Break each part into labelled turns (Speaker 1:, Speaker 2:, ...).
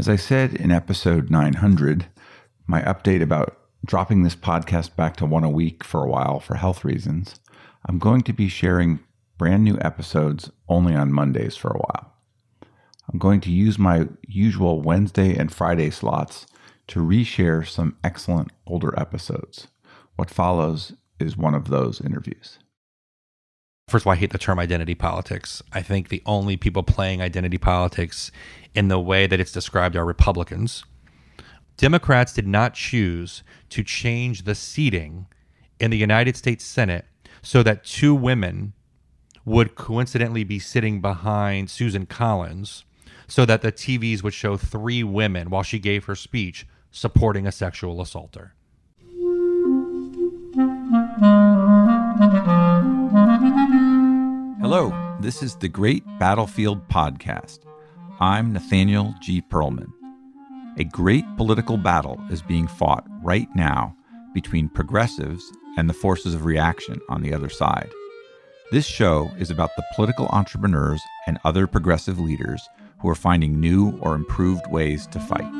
Speaker 1: As I said in episode 900, my update about dropping this podcast back to one a week for a while for health reasons, I'm going to be sharing brand new episodes only on Mondays for a while. I'm going to use my usual Wednesday and Friday slots to reshare some excellent older episodes. What follows is one of those interviews.
Speaker 2: First of all, I hate the term identity politics. I think the only people playing identity politics in the way that it's described are Republicans. Democrats did not choose to change the seating in the United States Senate so that two women would coincidentally be sitting behind Susan Collins so that the TVs would show three women while she gave her speech supporting a sexual assaulter.
Speaker 1: Hello, this is the Great Battlefield Podcast. I'm Nathaniel G. Pearlman. A great political battle is being fought right now between progressives and the forces of reaction on the other side. This show is about the political entrepreneurs and other progressive leaders who are finding new or improved ways to fight.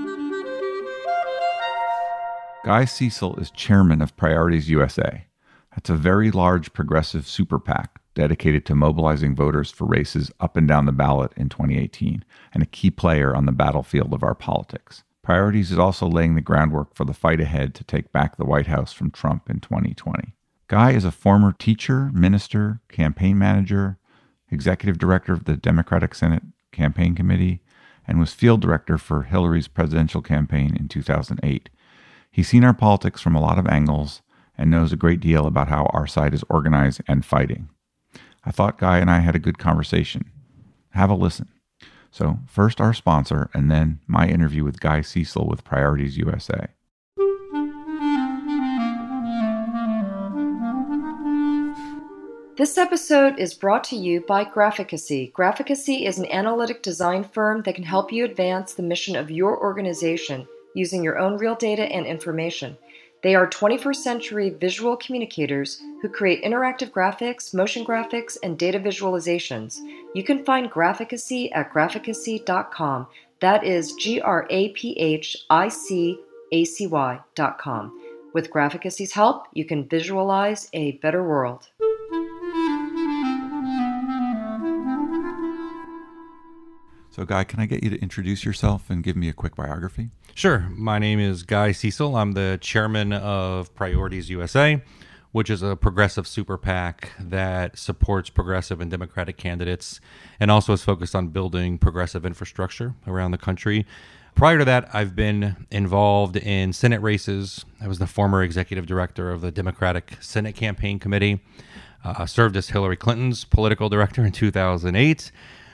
Speaker 1: Guy Cecil is chairman of Priorities USA. That's a very large progressive super PAC dedicated to mobilizing voters for races up and down the ballot in 2018 and a key player on the battlefield of our politics. Priorities is also laying the groundwork for the fight ahead to take back the White House from Trump in 2020. Guy is a former teacher, minister, campaign manager, executive director of the Democratic Senate Campaign Committee, and was field director for Hillary's presidential campaign in 2008. He's seen our politics from a lot of angles and knows a great deal about how our side is organized and fighting. I thought Guy and I had a good conversation. Have a listen. So, first our sponsor, and then my interview with Guy Cecil with Priorities USA.
Speaker 3: This episode is brought to you by Graphicacy. Graphicacy is an analytic design firm that can help you advance the mission of your organization using your own real data and information. They are 21st century visual communicators who create interactive graphics, motion graphics, and data visualizations. You can find Graphicacy at graphicacy.com. That is G R A P H I C A C Y.com. With Graphicacy's help, you can visualize a better world.
Speaker 1: So, Guy, can I get you to introduce yourself and give me a quick biography?
Speaker 2: Sure. My name is Guy Cecil. I'm the chairman of Priorities USA, which is a progressive super PAC that supports progressive and democratic candidates and also is focused on building progressive infrastructure around the country. Prior to that, I've been involved in Senate races. I was the former executive director of the Democratic Senate Campaign Committee. Uh, served as Hillary Clinton's political director in 2008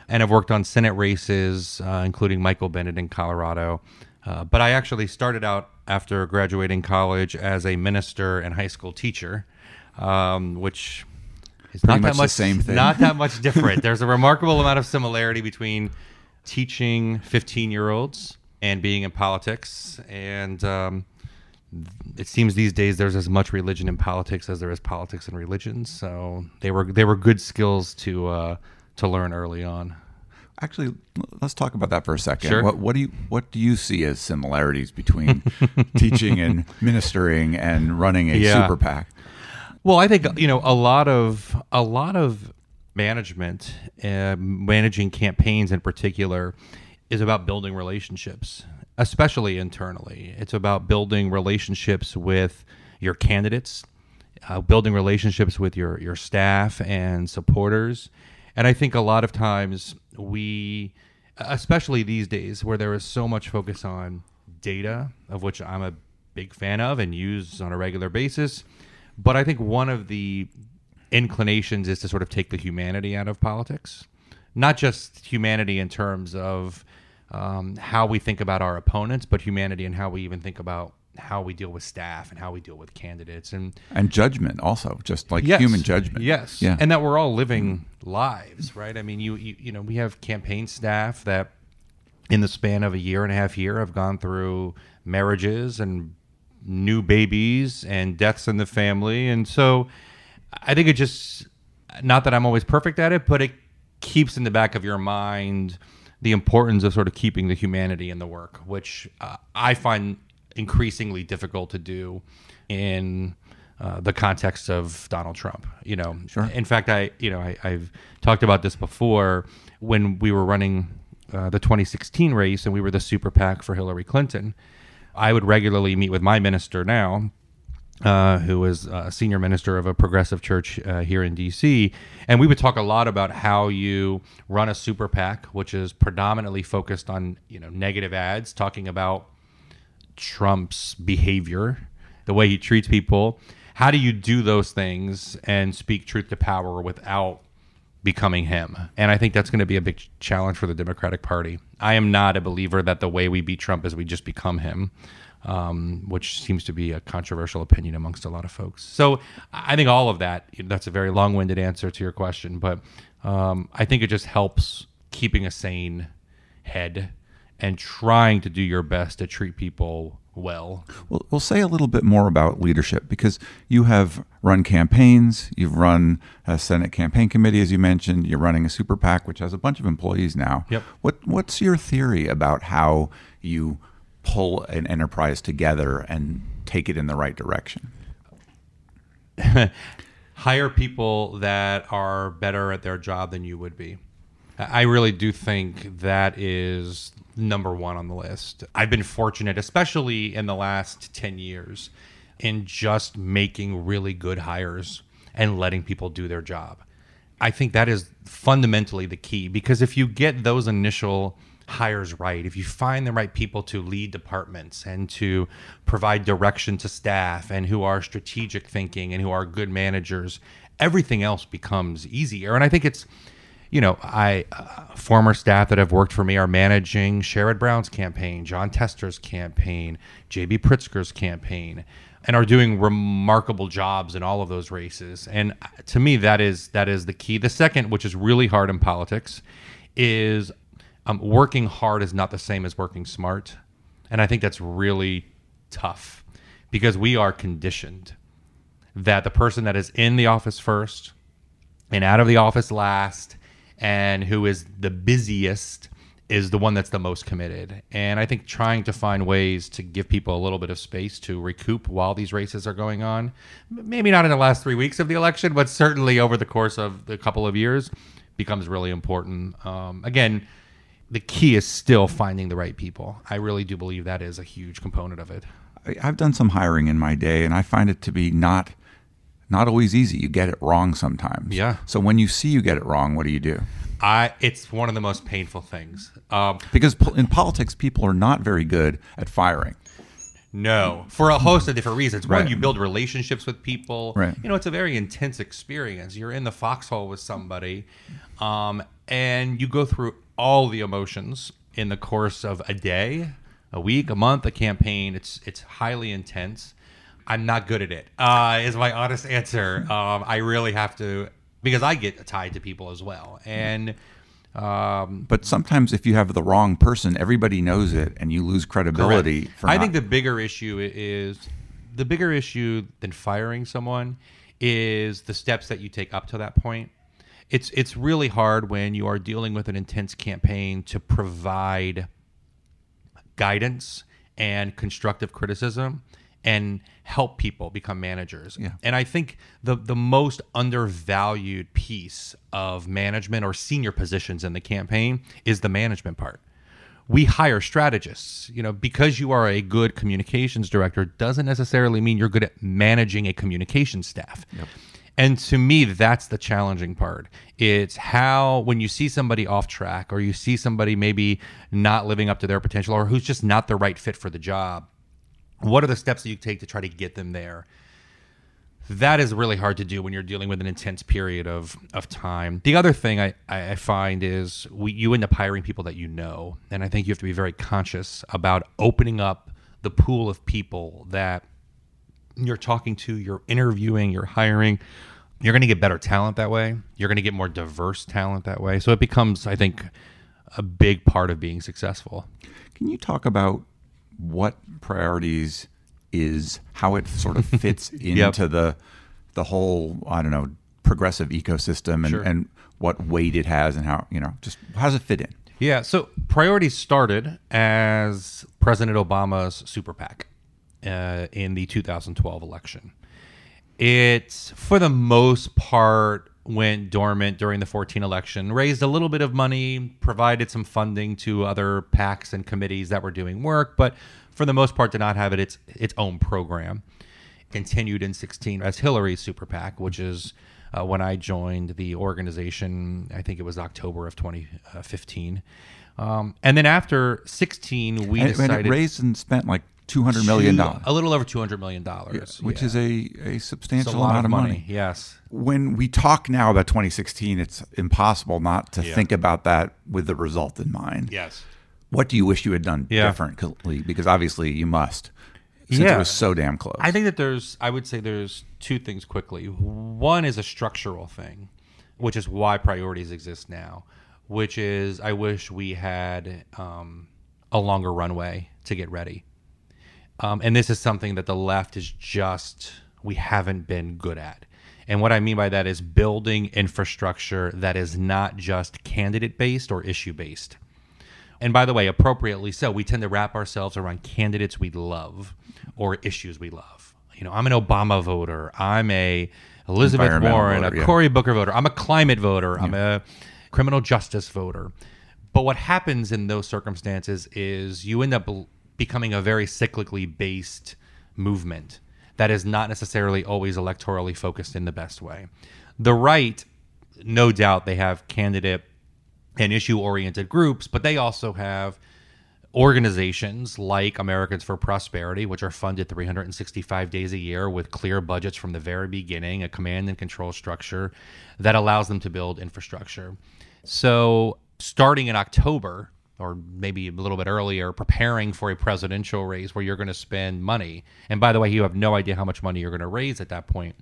Speaker 2: and I've worked on Senate races, uh, including Michael Bennet in Colorado. Uh, but I actually started out after graduating college as a minister and high school teacher, um, which is
Speaker 1: Pretty
Speaker 2: not
Speaker 1: much
Speaker 2: that
Speaker 1: the
Speaker 2: much
Speaker 1: same thing.
Speaker 2: Not that much different. There's a remarkable amount of similarity between teaching 15 year olds and being in politics. And um, it seems these days there's as much religion in politics as there is politics in religion. So they were they were good skills to uh, to learn early on.
Speaker 1: Actually, let's talk about that for a second.
Speaker 2: Sure.
Speaker 1: What, what do you what do you see as similarities between teaching and ministering and running a
Speaker 2: Yeah.
Speaker 1: super PAC?
Speaker 2: Well, I think you know a lot of a lot of management, uh, managing campaigns in particular, is about building relationships, especially internally. It's about building relationships with your candidates, uh, building relationships with your your staff and supporters, and I think a lot of times we, especially these days, where there is so much focus on data, of which I'm a big fan of and use on a regular basis. But I think one of the inclinations is to sort of take the humanity out of politics, not just humanity in terms of um, how we think about our opponents, but humanity and how we even think about how we deal with staff and how we deal with candidates and
Speaker 1: And judgment also, just like
Speaker 2: Yes.
Speaker 1: human judgment.
Speaker 2: Yes.
Speaker 1: Yeah.
Speaker 2: And that we're all living lives, right? I mean, you, you you know, we have campaign staff that in the span of a year and a half year have gone through marriages and new babies and deaths in the family. And so I think it just not that I'm always perfect at it, but it keeps in the back of your mind the importance of sort of keeping the humanity in the work, which uh, I find increasingly difficult to do in uh, the context of Donald Trump. You know,
Speaker 1: Sure.
Speaker 2: in fact, I you know I, I've talked about this before when we were running uh, the 2016 race and we were the super PAC for Hillary Clinton. I would regularly meet with my minister now, uh, who is a senior minister of a progressive church uh, here in DC, and we would talk a lot about how you run a super PAC, which is predominantly focused on you know negative ads, talking about Trump's behavior, the way he treats people. How do you do those things and speak truth to power without becoming him? And I think that's going to be a big challenge for the Democratic Party. I am not a believer that the way we beat Trump is we just become him. Um, which seems to be a controversial opinion amongst a lot of folks. So I think all of that, that's a very long winded answer to your question, but um, I think it just helps keeping a sane head and trying to do your best to treat people well.
Speaker 1: Well, we'll say a little bit more about leadership because you have run campaigns, you've run a Senate campaign committee, as you mentioned. You're running a super PAC, which has a bunch of employees now.
Speaker 2: Yep.
Speaker 1: What What's your theory about how you pull an enterprise together and take it in the right direction?
Speaker 2: Hire people that are better at their job than you would be. I really do think that is number one on the list. I've been fortunate, especially in the last 10 years, in just making really good hires and letting people do their job. I think that is fundamentally the key because if you get those initial hires right, if you find the right people to lead departments and to provide direction to staff and who are strategic thinking and who are good managers, everything else becomes easier. And I think it's you know, I uh, former staff that have worked for me are managing Sherrod Brown's campaign, Jon Tester's campaign, JB Pritzker's campaign, and are doing remarkable jobs in all of those races. And uh, to me, that is that is the key. The second, which is really hard in politics, is um, working hard is not the same as working smart, and I think that's really tough because we are conditioned that the person that is in the office first and out of the office last and who is the busiest is the one that's the most committed. And I think trying to find ways to give people a little bit of space to recoup while these races are going on, maybe not in the last three weeks of the election, but certainly over the course of the couple of years, becomes really important. Um, again, the key is still finding the right people. I really do believe that is a huge component of it.
Speaker 1: I've done some hiring in my day, and I find it to be not not always easy. You get it wrong sometimes.
Speaker 2: Yeah.
Speaker 1: So when you see you get it wrong, what do you do?
Speaker 2: I it's one of the most painful things. Um,
Speaker 1: Because po- in politics, people are not very good at firing.
Speaker 2: No, for a host of different reasons. One,
Speaker 1: Right.
Speaker 2: you build relationships with people.
Speaker 1: Right.
Speaker 2: You know, it's a very intense experience. You're in the foxhole with somebody, um, and you go through all the emotions in the course of a day, a week, a month, a campaign. It's it's highly intense. I'm not good at it. Uh, is my honest answer. Um, I really have to because I get tied to people as well, and um,
Speaker 1: But sometimes, if you have the wrong person, everybody knows it, and you lose credibility.
Speaker 2: I
Speaker 1: not-
Speaker 2: think the bigger issue is the bigger issue than firing someone is the steps that you take up to that point. It's it's really hard when you are dealing with an intense campaign to provide guidance and constructive criticism and help people become managers.
Speaker 1: Yeah.
Speaker 2: And I think the the most undervalued piece of management or senior positions in the campaign is the management part. We hire strategists. You know, because you are a good communications director doesn't necessarily mean you're good at managing a communication staff. And to me, that's the challenging part. It's how, when you see somebody off track or you see somebody maybe not living up to their potential or who's just not the right fit for the job, what are the steps that you take to try to get them there? That is really hard to do when you're dealing with an intense period of, of time. The other thing I, I find is we, you end up hiring people that you know. And I think you have to be very conscious about opening up the pool of people that you're talking to, you're interviewing, you're hiring, you're going to get better talent that way. You're going to get more diverse talent that way. So it becomes, I think, a big part of being successful.
Speaker 1: Can you talk about what priorities is, how it sort of fits into the the whole I don't know progressive ecosystem, and,
Speaker 2: Sure.
Speaker 1: and what weight it has, and how you know just how does it fit in?
Speaker 2: Yeah, so Priorities started as President Obama's super PAC uh, in the 2012 election. It, for the most part, went dormant during the 14 election, raised a little bit of money, provided some funding to other PACs and committees that were doing work, but for the most part, did not have it its its own program. Continued in 16 as Hillary's super PAC, which is uh, when I joined the organization. I think it was October of 2015. Um, and then after 16, we
Speaker 1: And,
Speaker 2: decided
Speaker 1: and it raised and spent like two hundred million
Speaker 2: two-
Speaker 1: dollars,
Speaker 2: a little over 200 million dollars,
Speaker 1: which
Speaker 2: yeah.
Speaker 1: is a, a substantial
Speaker 2: a lot
Speaker 1: amount
Speaker 2: of money.
Speaker 1: money.
Speaker 2: Yes.
Speaker 1: When we talk now about 2016, it's impossible not to
Speaker 2: Yeah.
Speaker 1: think about that with the result in mind.
Speaker 2: Yes.
Speaker 1: What do you wish you had done
Speaker 2: Yeah.
Speaker 1: differently? Because obviously you must, since it was so damn close.
Speaker 2: I think that there's, I would say there's two things quickly. One is a structural thing, which is why priorities exist now, which is I wish we had um, a longer runway to get ready. Um, and this is something that the left is just, we haven't been good at. And what I mean by that is building infrastructure that is not just candidate based or issue based. And by the way, appropriately so, we tend to wrap ourselves around candidates we love or issues we love. You know, I'm an Obama voter. I'm a Elizabeth Warren,
Speaker 1: voter,
Speaker 2: a
Speaker 1: yeah.
Speaker 2: Cory Booker voter. I'm a climate voter. I'm a criminal justice voter. But what happens in those circumstances is you end up becoming a very cyclically based movement that is not necessarily always electorally focused in the best way. The right, no doubt, they have candidate and issue oriented groups, but they also have organizations like Americans for Prosperity, which are funded 365 days a year with clear budgets from the very beginning, a command and control structure that allows them to build infrastructure. So, starting in October, or maybe a little bit earlier, preparing for a presidential race where you're going to spend money. And by the way, you have no idea how much money you're going to raise at that point.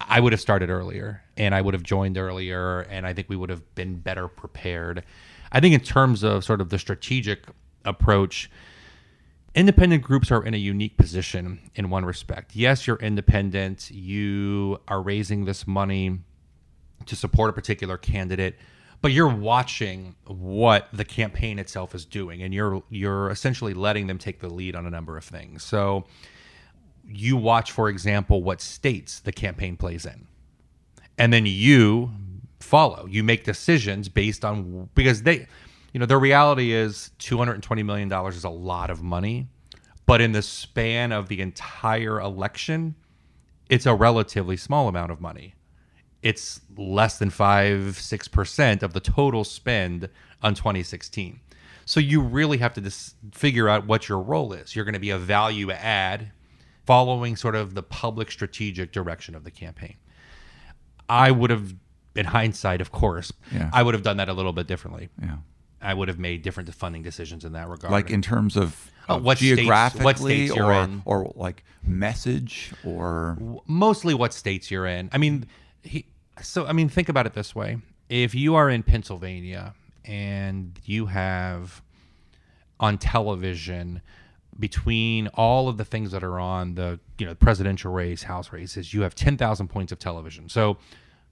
Speaker 2: I would have started earlier and I would have joined earlier and I think we would have been better prepared. I think in terms of sort of the strategic approach, independent groups are in a unique position in one respect. Yes, you're independent, you are raising this money to support a particular candidate, but you're watching what the campaign itself is doing and you're you're essentially letting them take the lead on a number of things. So you watch, for example, what states the campaign plays in. And then you follow. You make decisions based on because they you know, the reality is $220 million is a lot of money, but in the span of the entire election, it's a relatively small amount of money. It's less than five, six percent of the total spend on 2016. So you really have to dis- figure out what your role is. You're going to be a value add, following sort of the public strategic direction of the campaign. I would have, in hindsight, of course,
Speaker 1: Yeah.
Speaker 2: I would have done that a little bit differently.
Speaker 1: yeah.
Speaker 2: I would have made different funding decisions in that regard.
Speaker 1: Like in terms of,
Speaker 2: Uh, what states- what
Speaker 1: geographically
Speaker 2: states you're
Speaker 1: or,
Speaker 2: in.
Speaker 1: or like message or
Speaker 2: mostly what states you're in. I mean, he, so I mean, think about it this way: if you are in Pennsylvania and you have on television between all of the things that are on the you know presidential race, House races, you have ten thousand points of television. So,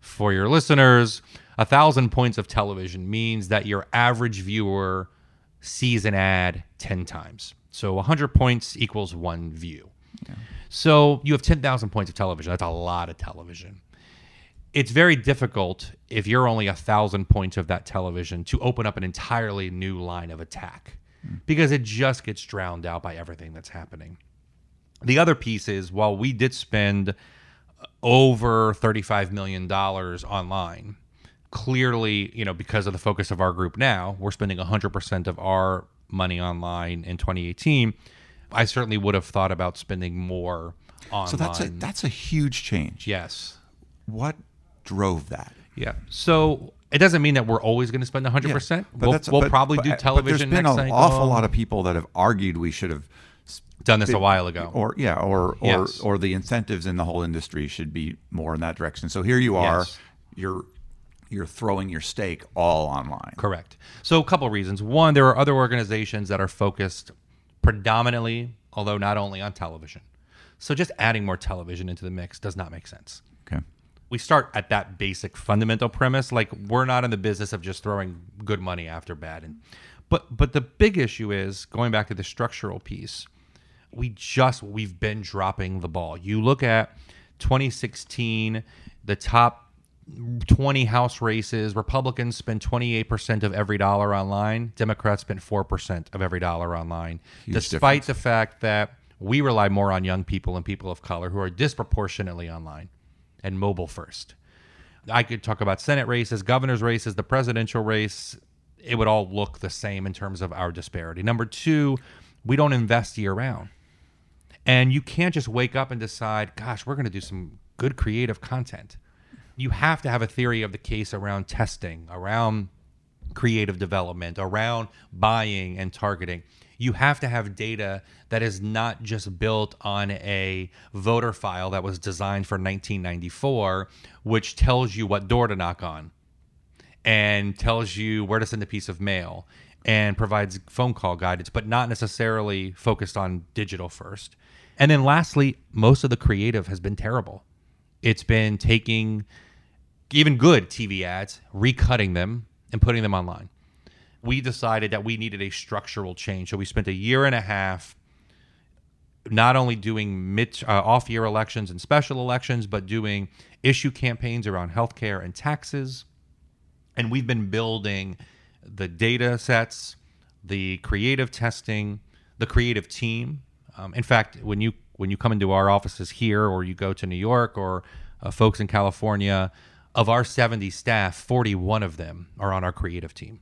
Speaker 2: for your listeners, a thousand points of television means that your average viewer sees an ad 10 times. So 100 points equals one view. So you have 10,000 points of television. That's a lot of television. It's very difficult if you're only a thousand points of that television to open up an entirely new line of attack because it just gets drowned out by everything that's happening. The other piece is while we did spend over $35 million online, clearly, you know, because of the focus of our group now, we're spending 100% of our money online in 2018. I certainly would have thought about spending more online.
Speaker 1: so that's a that's a huge change.
Speaker 2: yes.
Speaker 1: What drove that?
Speaker 2: Yeah. So it doesn't mean that we're always going to spend 100%.
Speaker 1: but
Speaker 2: we'll
Speaker 1: that's-
Speaker 2: we'll
Speaker 1: but-
Speaker 2: probably
Speaker 1: but-
Speaker 2: do eh,
Speaker 1: but
Speaker 2: television
Speaker 1: there's been
Speaker 2: next
Speaker 1: an
Speaker 2: cycle.
Speaker 1: awful lot of people that have argued we should have
Speaker 2: done this a while ago.
Speaker 1: or yeah or or
Speaker 2: Yes.
Speaker 1: or the incentives in the whole industry should be more in that direction so here you are
Speaker 2: Yes.
Speaker 1: you're you're throwing your stake all online
Speaker 2: Correct. So a couple of reasons. One, there are other organizations that are focused predominantly, although not only on television. So just adding more television into the mix does not make sense. We start at that basic fundamental premise. Like we're not in the business of just throwing good money after bad. And but but the big issue is going back to the structural piece. We just we've been dropping the ball. You look at 2016, the top 20 House races, Republicans spend 28% of every dollar online. Democrats spend 4% of every dollar online,
Speaker 1: Huge
Speaker 2: despite
Speaker 1: difference.
Speaker 2: the fact that we rely more on young people and people of color who are disproportionately online and mobile first. I could talk about Senate races, governor's races, the presidential race. It would all look the same in terms of our disparity. Number two, we don't invest year round. And you can't just wake up and decide, gosh, we're going to do some good creative content. You have to have a theory of the case around testing, around creative development, around buying and targeting. You have to have data that is not just built on a voter file that was designed for 1994, which tells you what door to knock on and tells you where to send a piece of mail and provides phone call guidance, but not necessarily focused on digital first. And then lastly, most of the creative has been terrible. It's been taking even good TV ads, recutting them and putting them online. We decided that we needed a structural change. So we spent a year and a half not only doing mid uh, off year elections and special elections, but doing issue campaigns around healthcare and taxes. And we've been building the data sets, the creative testing, the creative team. Um, in fact, when you when you come into our offices here, or you go to New York, or uh, folks in California, of our 70 staff, 41 of them are on our creative team.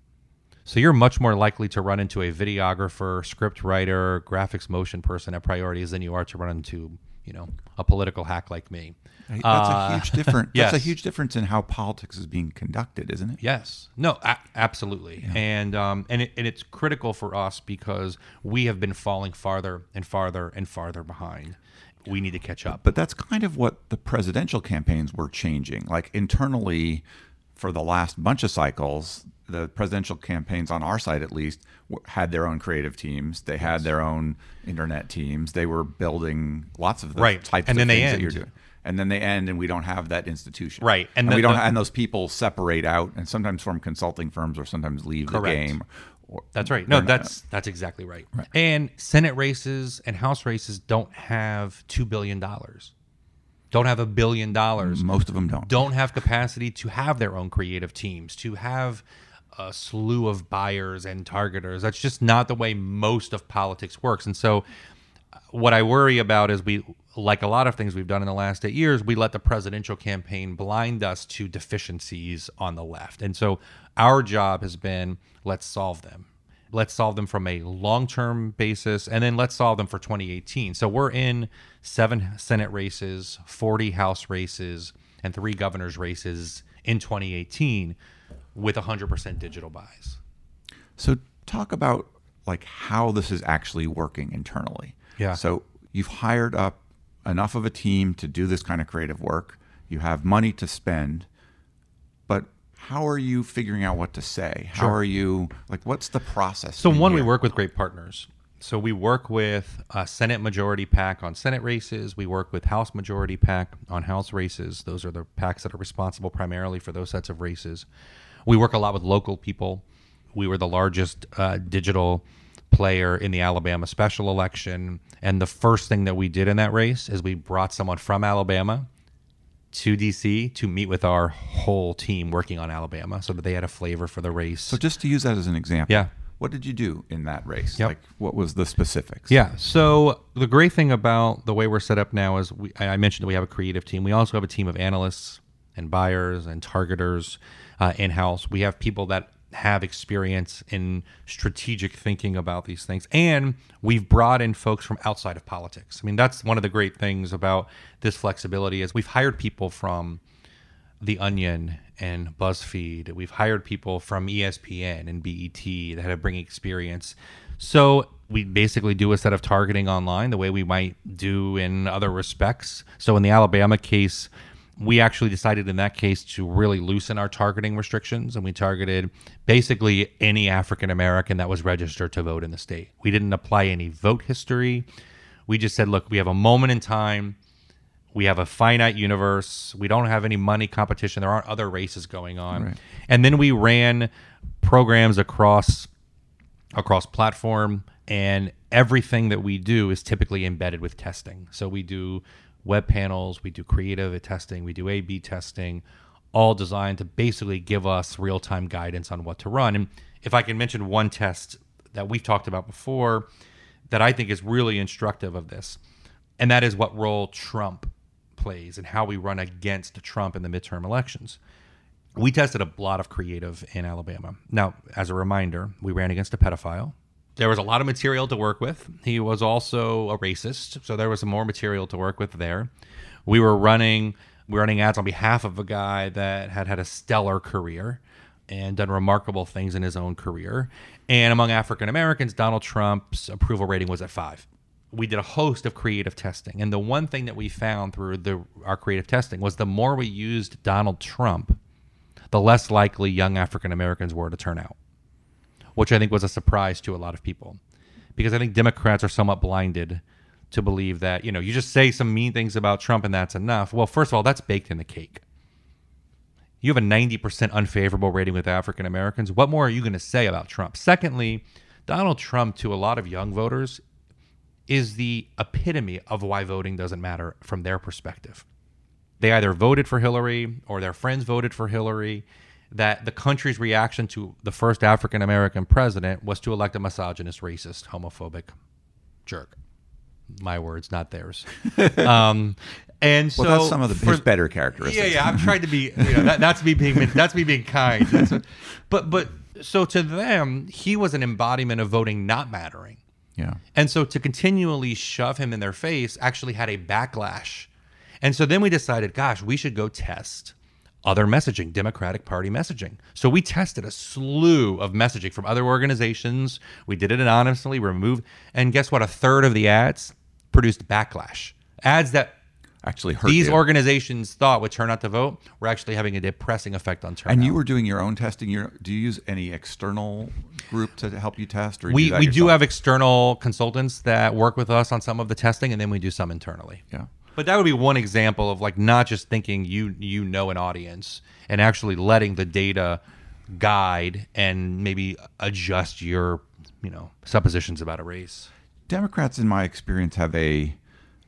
Speaker 2: So you're much more likely to run into a videographer, script writer, graphics motion person at priorities than you are to run into, you know, a political hack like me.
Speaker 1: That's
Speaker 2: Uh,
Speaker 1: a huge difference.
Speaker 2: yes.
Speaker 1: That's a huge difference in how politics is being conducted, isn't it?
Speaker 2: Yes. No. A- absolutely. And um, and it, and it's critical for us because we have been falling farther and farther and farther behind. We need to catch up.
Speaker 1: But that's kind of what the presidential campaigns were changing. Like internally, for the last bunch of cycles, the presidential campaigns on our side, at least, had their own creative teams. They had their own internet teams. They were building lots of the
Speaker 2: Right.
Speaker 1: types
Speaker 2: And
Speaker 1: of
Speaker 2: then they
Speaker 1: things that you're doing. And then they end, and we don't have that institution.
Speaker 2: Right.
Speaker 1: And,
Speaker 2: And
Speaker 1: we don't.
Speaker 2: the-
Speaker 1: and those people separate out, and sometimes form consulting firms, or sometimes leave the game. Or,
Speaker 2: That's right. No,
Speaker 1: they're not-
Speaker 2: that's that's exactly right. And Senate races and House races don't have two billion dollars. Don't have a billion dollars.
Speaker 1: most of them don't.
Speaker 2: Don't have capacity to have their own creative teams, to have a slew of buyers and targeters. That's just not the way most of politics works. And so uh, what I worry about is we like a lot of things we've done in the last 8 years, we let the presidential campaign blind us to deficiencies on the left. And so our job has been let's solve them. Let's solve them from a long-term basis and then let's solve them for 2018. So we're in 7 Senate races, 40 House races, and 3 governors races in 2018 with 100% digital buys.
Speaker 1: So talk about like how this is actually working internally.
Speaker 2: Yeah.
Speaker 1: So you've hired up enough of a team to do this kind of creative work. You have money to spend, but how are you figuring out what to say? How
Speaker 2: Sure.
Speaker 1: are you like what's the process?
Speaker 2: So one, we work with great partners. So we work with a Senate Majority PAC on Senate races. We work with House Majority PAC on House races. Those are the PACs that are responsible primarily for those sets of races. We work a lot with local people. We were the largest uh, digital player in the Alabama special election, and the first thing that we did in that race is we brought someone from Alabama to DC to meet with our whole team working on Alabama, so that they had a flavor for the race.
Speaker 1: So just to use that as an example.
Speaker 2: Yeah.
Speaker 1: What did you do in that race?
Speaker 2: Yep.
Speaker 1: Like what was the specifics?
Speaker 2: Yeah. So the great thing about the way we're set up now is we, I mentioned that we have a creative team. We also have a team of analysts and buyers and targeters uh, in house. We have people that have experience in strategic thinking about these things, and we've brought in folks from outside of politics. I mean, that's one of the great things about this flexibility is we've hired people from the Onion and BuzzFeed. We've hired people from ESPN and BET that have bring experience. So we basically do a set of targeting online the way we might do in other respects. So in the Alabama case, we actually decided in that case to really loosen our targeting restrictions and we targeted basically any African American that was registered to vote in the state. We didn't apply any vote history. We just said, look, we have a moment in time We have a finite universe. We don't have any money competition. There aren't other races going on.
Speaker 1: Right.
Speaker 2: And then we ran programs across across platform and everything that we do is typically embedded with testing. So we do web panels, we do creative testing, we do A B testing, all designed to basically give us real time guidance on what to run. And if I can mention one test that we've talked about before that I think is really instructive of this, and that is what role Trump plays and how we run against Trump in the midterm elections. We tested a lot of creative in Alabama. Now, as a reminder, we ran against a pedophile. There was a lot of material to work with. He was also a racist, so there was more material to work with there. We were running we were running ads on behalf of a guy that had had a stellar career and done remarkable things in his own career. And among African Americans, Donald Trump's approval rating was at five. We did a host of creative testing, and the one thing that we found through the, our creative testing was the more we used Donald Trump, the less likely young African Americans were to turn out, which I think was a surprise to a lot of people. Because I think Democrats are somewhat blinded to believe that, you know, you just say some mean things about Trump and that's enough. Well, first of all, that's baked in the cake. You have a 90% unfavorable rating with African Americans. What more are you going to say about Trump? Secondly, Donald Trump, to a lot of young voters, is the epitome of why voting doesn't matter from their perspective they either voted for Hillary or their friends voted for Hillary. That the country's reaction to the first African American president was to elect a misogynist, racist, homophobic jerk. My words, not theirs. um, and so
Speaker 1: that's some of the,
Speaker 2: for-
Speaker 1: his better characteristics.
Speaker 2: yeah, yeah. I'm trying to be. You know, that, that's me being. That's me being kind. That's what- but but so to them, he was an embodiment of voting not mattering.
Speaker 1: Yeah.
Speaker 2: And so to continually shove him in their face actually had a backlash. And so then we decided, gosh, we should go test other messaging, Democratic Party messaging. So we tested a slew of messaging from other organizations. We did it anonymously, removed, and guess what? A third of the ads produced backlash. Ads that
Speaker 1: Actually hurt
Speaker 2: these
Speaker 1: you.
Speaker 2: organizations thought would turn out to vote were actually having a depressing effect on turnout.
Speaker 1: and you were doing your own testing. You're, do you use any external group to help you test? Or you
Speaker 2: we,
Speaker 1: that
Speaker 2: we do have external consultants that work with us on some of the testing, and then we do some internally.
Speaker 1: Yeah.
Speaker 2: But that would be one example of like not just thinking you you know an audience and actually letting the data guide and maybe adjust your you know suppositions about a race.
Speaker 1: Democrats, in my experience, have a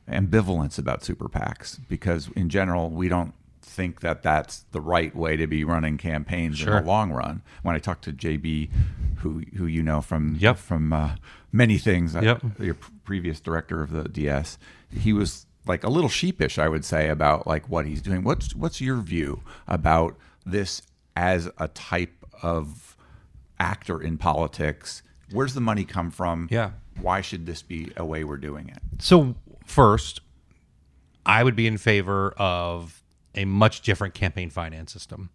Speaker 1: ambivalence about super PACs because, in general, we don't think that that's the right way to be running campaigns
Speaker 2: Sure.
Speaker 1: in the long run. When I talked to JB, who who you know from
Speaker 2: Yep.
Speaker 1: from uh, many things, uh,
Speaker 2: Yep.
Speaker 1: your previous director of the DS, he was like a little sheepish, I would say, about like what he's doing. What's what's your view about this as a type of actor in politics? Where's the money come from?
Speaker 2: Yeah.
Speaker 1: Why should this be a way we're doing it?
Speaker 2: So first, I would be in favor of a much different campaign finance system.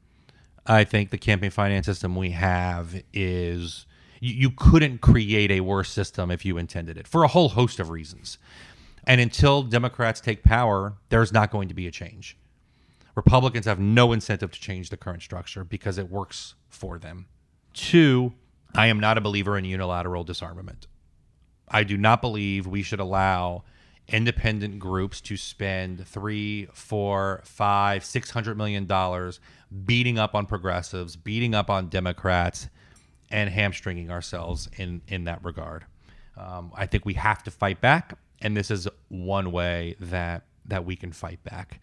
Speaker 2: I think the campaign finance system we have is you, you couldn't create a worse system if you intended it for a whole host of reasons. And until Democrats take power, there's not going to be a change. Republicans have no incentive to change the current structure because it works for them. Two, I am not a believer in unilateral disarmament. I do not believe we should allow independent groups to spend three, four, five, six hundred million dollars beating up on progressives, beating up on Democrats, and hamstringing ourselves in in that regard. Um, I think we have to fight back, and this is one way that that we can fight back,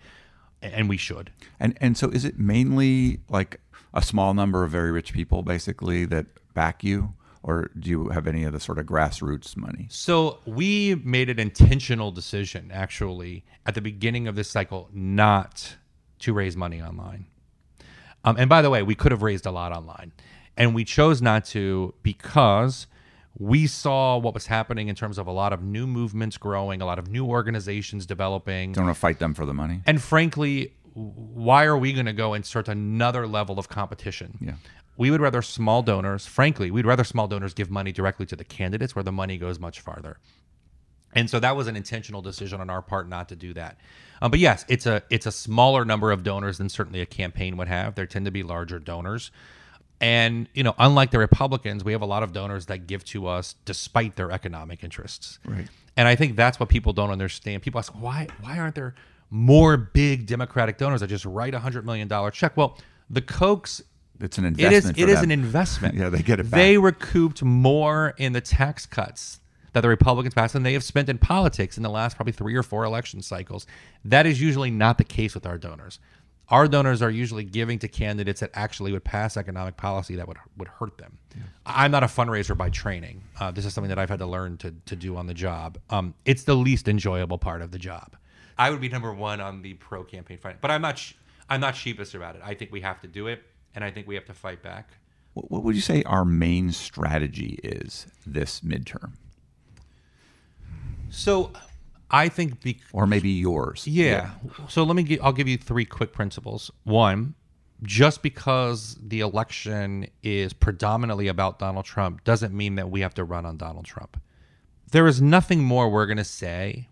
Speaker 2: and we should.
Speaker 1: And and so is it mainly like a small number of very rich people basically that back you or do you have any of the sort of grassroots money?
Speaker 2: So we made an intentional decision, actually, at the beginning of this cycle, not to raise money online. Um, and by the way, we could have raised a lot online, and we chose not to because we saw what was happening in terms of a lot of new movements growing, a lot of new organizations developing,
Speaker 1: Don't want to fight them for the money.
Speaker 2: and frankly, why are we going to go and start another level of competition?
Speaker 1: Yeah.
Speaker 2: We would rather small donors, frankly, we'd rather small donors give money directly to the candidates where the money goes much farther. And so that was an intentional decision on our part not to do that. Um, but yes, it's a it's a smaller number of donors than certainly a campaign would have. There tend to be larger donors. And you know, unlike the Republicans, we have a lot of donors that give to us despite their economic interests.
Speaker 1: Right.
Speaker 2: And I think that's what people don't understand. People ask why why aren't there more big Democratic donors that just write a hundred million dollar check. Well, the Kochs
Speaker 1: It's an investment.
Speaker 2: is
Speaker 1: for
Speaker 2: it is an investment.
Speaker 1: Yeah, they get it back.
Speaker 2: They recouped more in the tax cuts that the Republicans passed than they have spent in politics in the last probably three or four election cycles. That is usually not the case with our donors. Our donors are usually giving to candidates that actually would pass economic policy that would would hurt them. I'm not a fundraiser by training. Uh, this is something that I've had to learn to to do on the job. Um, it's the least enjoyable part of the job. I would be number one on the pro campaign fight, but I'm not. Sh- I'm not sheepish about it. I think we have to do it, and I think we have to fight back.
Speaker 1: What what would you say our main strategy is this midterm,
Speaker 2: So, I think be-
Speaker 1: or maybe yours?
Speaker 2: Yeah. So let me I'll give you three quick principles. One, just because the election is predominantly about Donald Trump doesn't mean that we have to run on Donald Trump. There is nothing more we're going to say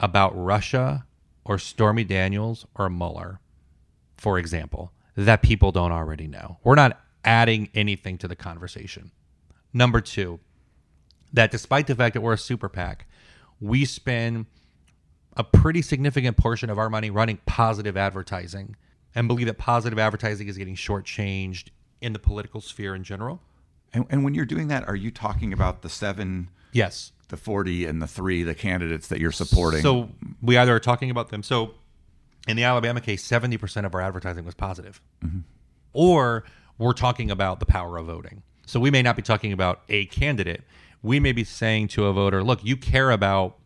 Speaker 2: about Russia or Stormy Daniels or Mueller, for example, that people don't already know. We're not adding anything to the conversation. Number two, that despite the fact that we're a super PAC, we spend a pretty significant portion of our money running positive advertising and believe that positive advertising is getting shortchanged in the political sphere in general.
Speaker 1: And, and when you're doing that, are you talking about the seven,
Speaker 2: Yes.
Speaker 1: the forty, and the three, the candidates that you're supporting?
Speaker 2: So we either are talking about them. So in the Alabama case, 70% of our advertising was positive. Mm-hmm. Or we're talking about the power of voting. So we may not be talking about a candidate. We may be saying to a voter, look, you care about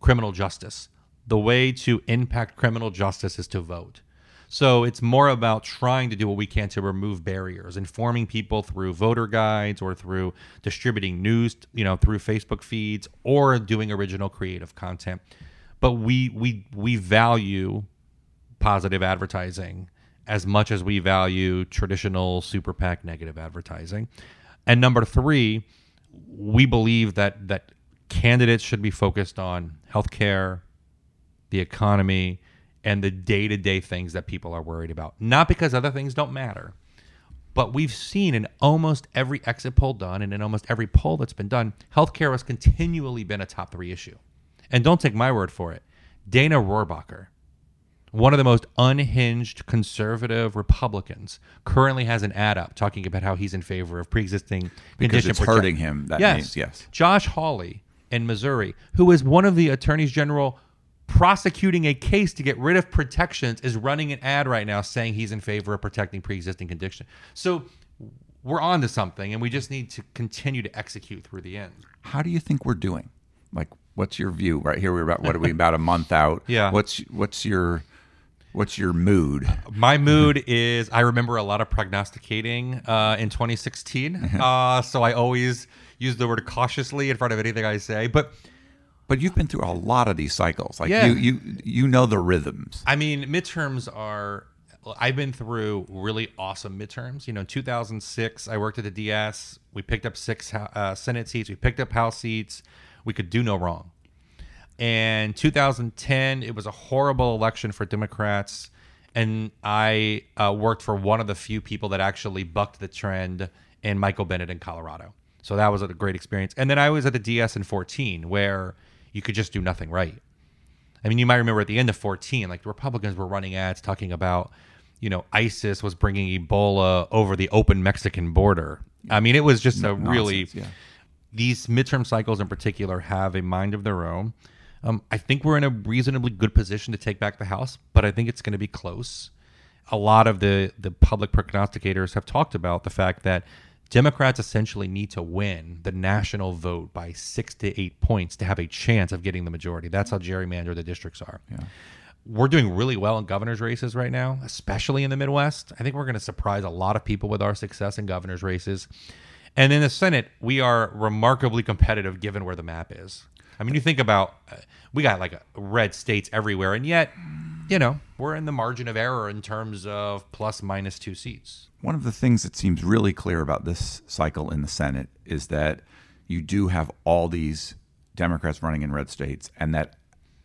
Speaker 2: criminal justice. The way to impact criminal justice is to vote. So it's more about trying to do what we can to remove barriers, informing people through voter guides or through distributing news, you know, through Facebook feeds or doing original creative content. But we we we value positive advertising as much as we value traditional super PAC negative advertising. And number three, we believe that that candidates should be focused on healthcare, the economy, and the day to day things that people are worried about. Not because other things don't matter, but we've seen in almost every exit poll done and in almost every poll that's been done, healthcare has continually been a top three issue. And don't take my word for it. Dana Rohrabacher, one of the most unhinged conservative Republicans, currently has an ad up talking about how he's in favor of pre-existing
Speaker 1: because
Speaker 2: condition
Speaker 1: it's
Speaker 2: protect-
Speaker 1: hurting him. That
Speaker 2: yes.
Speaker 1: means yes.
Speaker 2: Josh Hawley in Missouri, who is one of the attorneys general prosecuting a case to get rid of protections, is running an ad right now saying he's in favor of protecting pre-existing condition. So we're on to something, and we just need to continue to execute through the end.
Speaker 1: How do you think we're doing? Like, what's your view? Right here, we're about what are we about a month out?
Speaker 2: Yeah.
Speaker 1: What's what's your what's your mood?
Speaker 2: My mood is I remember a lot of prognosticating uh, in 2016. Uh, so I always use the word cautiously in front of anything I say. But
Speaker 1: But you've been through a lot of these cycles. Like
Speaker 2: Yeah.
Speaker 1: you you you know the rhythms.
Speaker 2: I mean, midterms are. I've been through really awesome midterms. You know, in 2006, I worked at the DS. We picked up six uh, Senate seats. We picked up House seats. We could do no wrong. And 2010, it was a horrible election for Democrats. And I uh, worked for one of the few people that actually bucked the trend in Michael Bennet in Colorado. So that was a great experience. And then I was at the DS in 14, where you could just do nothing right. I mean, you might remember at the end of 14, like the Republicans were running ads talking about, you know, ISIS was bringing Ebola over the open Mexican border. I mean, it was just a really,
Speaker 1: yeah.
Speaker 2: these midterm cycles in particular have a mind of their own. Um, I think we're in a reasonably good position to take back the House, but I think it's going to be close. A lot of the the public prognosticators have talked about the fact that Democrats essentially need to win the national vote by six to eight points to have a chance of getting the majority. That's how gerrymandered the districts are. We're doing really well in governor's races right now, especially in the Midwest. I think we're going to surprise a lot of people with our success in governor's races. And in the Senate, we are remarkably competitive given where the map is. I mean, you think about uh, we got like red states everywhere, and yet, you know, we're in the margin of error in terms of plus minus two seats.
Speaker 1: One of the things that seems really clear about this cycle in the Senate is that you do have all these Democrats running in red states, and that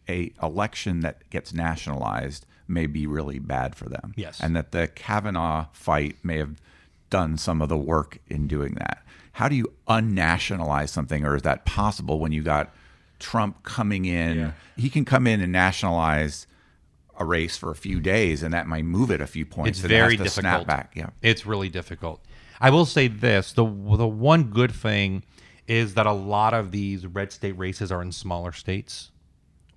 Speaker 1: a election that gets nationalized may be really bad for them.
Speaker 2: Yes.
Speaker 1: and that the Kavanaugh fight may have done some of the work in doing that. How do you unnationalize something, or is that possible when you got Trump coming in?
Speaker 2: Yeah.
Speaker 1: He can come in and nationalize a race for a few days, and that might move it a few points.
Speaker 2: It's
Speaker 1: it
Speaker 2: very difficult.
Speaker 1: Snap back. Yeah.
Speaker 2: It's really difficult. I will say this: the the one good thing is that a lot of these red state races are in smaller states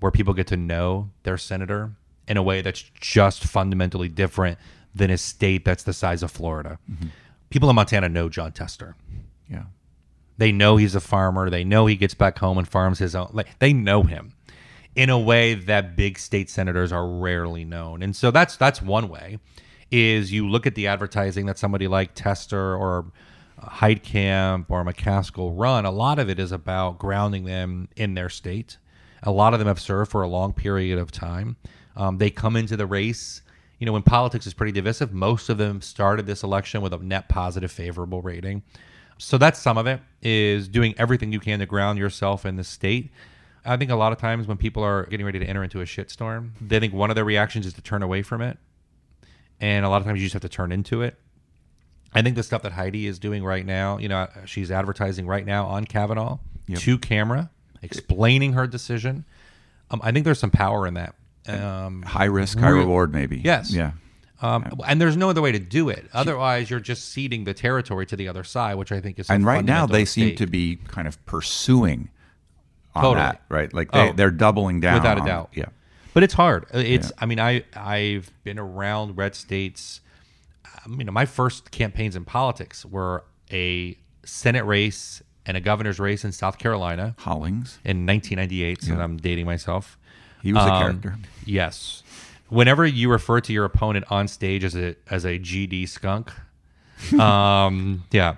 Speaker 2: where people get to know their senator in a way that's just fundamentally different than a state that's the size of Florida. Mm-hmm. People in Montana know Jon Tester.
Speaker 1: Yeah.
Speaker 2: They know he's a farmer. They know he gets back home and farms his own. Like they know him in a way that big state senators are rarely known. And so that's that's one way. Is you look at the advertising that somebody like Tester or Heitkamp or McCaskill run. A lot of it is about grounding them in their state. A lot of them have served for a long period of time. Um, they come into the race. You know, when politics is pretty divisive, most of them started this election with a net positive, favorable rating. So that's some of it is doing everything you can to ground yourself in the state. I think a lot of times when people are getting ready to enter into a shitstorm, they think one of their reactions is to turn away from it. And a lot of times you just have to turn into it. I think the stuff that Heidi is doing right now, you know, she's advertising right now on Kavanaugh to camera, explaining her decision. Um, I think there's some power in that. Um,
Speaker 1: High risk, high reward, maybe.
Speaker 2: Yes.
Speaker 1: Yeah.
Speaker 2: Um, and there's no other way to do it. Otherwise, you're just ceding the territory to the other side, which I think is. a
Speaker 1: And right now, they seem to be kind of pursuing on
Speaker 2: Totally.
Speaker 1: that, right? Like they,
Speaker 2: Oh,
Speaker 1: they're doubling down.
Speaker 2: without a
Speaker 1: on-
Speaker 2: doubt.
Speaker 1: Yeah.
Speaker 2: But it's hard. It's. I mean, I I've been around red states. Um, you know, my first campaigns in politics were a Senate race and a governor's race in South Carolina
Speaker 1: Hollings.
Speaker 2: in 1998. So I'm dating myself.
Speaker 1: He was a
Speaker 2: Um,
Speaker 1: character.
Speaker 2: Yes. Whenever you refer to your opponent on stage as a as a GD skunk, um, yeah.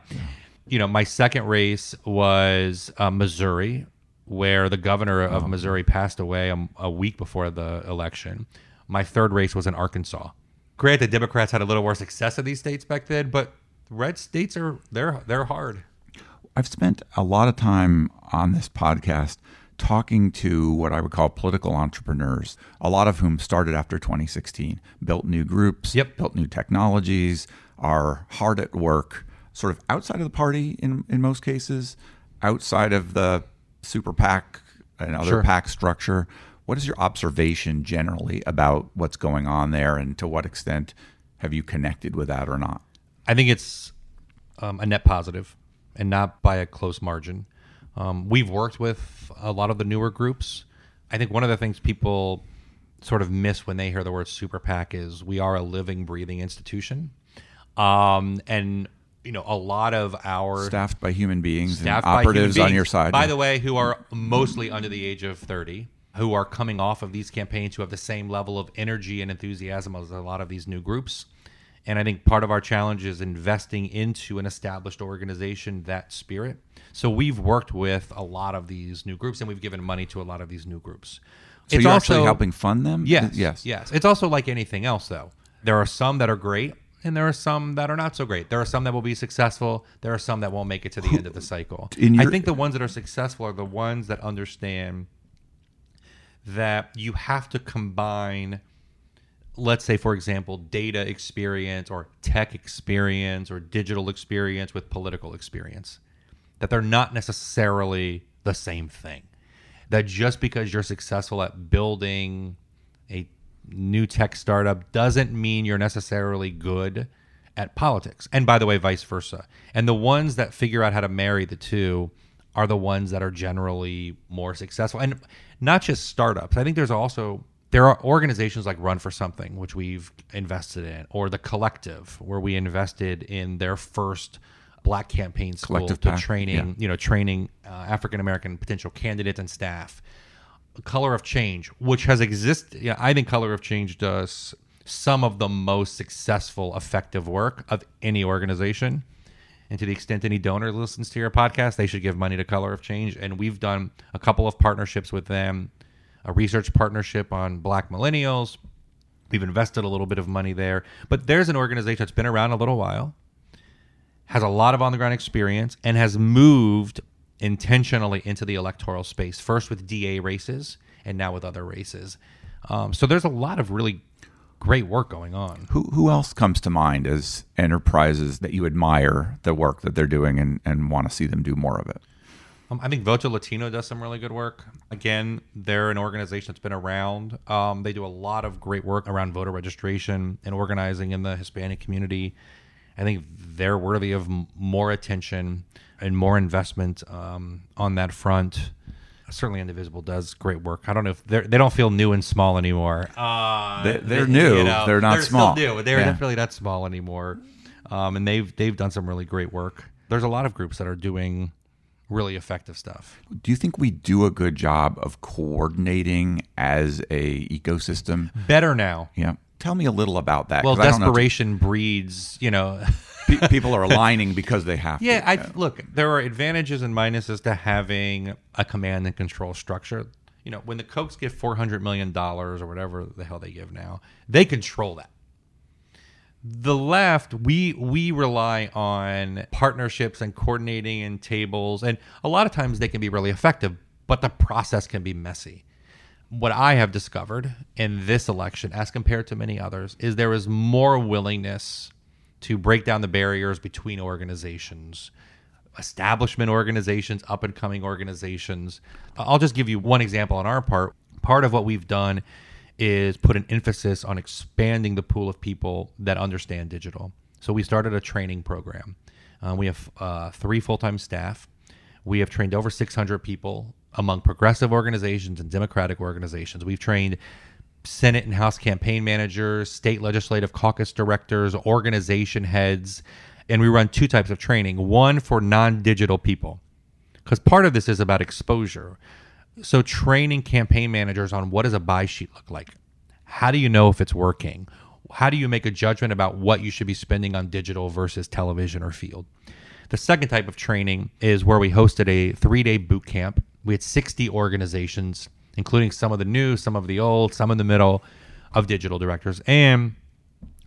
Speaker 2: You know, my second race was uh, Missouri, where the governor of Missouri passed away a, a week before the election. My third race was in Arkansas. Granted, the Democrats had a little more success in these states back then, but red states are they're they're hard.
Speaker 1: I've spent a lot of time on this podcast talking to what I would call political entrepreneurs, a lot of whom started after 2016, built new groups,
Speaker 2: Yep.
Speaker 1: built new technologies, are hard at work, sort of outside of the party in, in most cases, outside of the super PAC and other
Speaker 2: Sure.
Speaker 1: PAC structure. What is your observation generally about what's going on there, and to what extent have you connected with that or not?
Speaker 2: I think it's um, a net positive and not by a close margin. Um, we've worked with a lot of the newer groups. I think one of the things people sort of miss when they hear the word super PAC is we are a living, breathing institution. Um, and, you know, a lot of our
Speaker 1: Staffed by human beings and
Speaker 2: staffed by human
Speaker 1: operatives on your side.
Speaker 2: By the way, who are mostly under the age of 30, who are coming off of these campaigns, who have the same level of energy and enthusiasm as a lot of these new groups. And I think part of our challenge is investing into an established organization that spirit. So we've worked with a lot of these new groups and we've given money to a lot of these new groups.
Speaker 1: So you're actually helping fund them?
Speaker 2: Yes.
Speaker 1: Yes.
Speaker 2: Yes. It's also like anything else, though. There are some that are great, and there are some that are not so great. There are some that will be successful. There are some that won't make it to the end of the cycle.
Speaker 1: In
Speaker 2: I think the ones that are successful are the ones that understand that you have to combine let's say for example data experience or tech experience or digital experience with political experience that they're not necessarily the same thing. That just because you're successful at building a new tech startup doesn't mean you're necessarily good at politics. And by the way vice versa. And the ones that figure out how to marry the two are the ones that are generally more successful. And not just startups. I think there's also there are organizations like run for something which we've invested in or the collective where we invested in their first black campaign school
Speaker 1: Collective
Speaker 2: to
Speaker 1: PAC,
Speaker 2: training
Speaker 1: yeah.
Speaker 2: you know training uh, african american potential candidates and staff. Color of change which has existed yeah, i think color of change does some of the most successful effective work of any organization. And to the extent any donor listens to your podcast they should give money to color of change. And we've done a couple of partnerships with them a research partnership on black millennials we've invested a little bit of money there but there's an organization that's been around a little while has a lot of on the ground experience and has moved intentionally into the electoral space, first with DA races and now with other races. Um, so there's a lot of really great work going on.
Speaker 1: Who who else comes to mind as enterprises that you admire the work that they're doing and, and want to see them do more of it?
Speaker 2: Um, I think Voto Latino does some really good work. Again, they're an organization that's been around. Um, they do a lot of great work around voter registration and organizing in the Hispanic community. I think they're worthy of m- more attention and more investment um, on that front. Certainly, Indivisible does great work. I don't know if they they don't feel new and small anymore. Uh,
Speaker 1: They- they're new. They're not small.
Speaker 2: Still new. They're
Speaker 1: Yeah.
Speaker 2: definitely not small anymore. Um, and they've they've done some really great work. There's a lot of groups that are doing really effective stuff.
Speaker 1: Do you think we do a good job of coordinating as a ecosystem?
Speaker 2: Better now.
Speaker 1: Yeah. Tell me a little about that.
Speaker 2: Well,
Speaker 1: 'cause I don't know if
Speaker 2: desperation breeds, you know.
Speaker 1: people are aligning because they have
Speaker 2: yeah,
Speaker 1: to.
Speaker 2: I look. There are advantages and minuses to having a command and control structure. You know, when the Kochs give four hundred million dollars or whatever the hell they give now, they control that. The left, we we rely on partnerships and coordinating and tables, and a lot of times they can be really effective, but the process can be messy. What I have discovered in this election, as compared to many others, is there is more willingness to break down the barriers between organizations, establishment organizations, up and coming organizations. I'll just give you one example on our part. Part of what we've done is put an emphasis on expanding the pool of people that understand digital. So we started a training program. Uh, we have uh, three full time staff. We have trained over 600 people among progressive organizations and democratic organizations. We've trained Senate and House campaign managers, state legislative caucus directors, organization heads, and we run two types of training one for non digital people, because part of this is about exposure. So, training campaign managers on what does a buy sheet look like? How do you know if it's working? How do you make a judgment about what you should be spending on digital versus television or field? The second type of training is where we hosted a three day boot camp. We had 60 organizations, including some of the new, some of the old, some in the middle of digital directors. And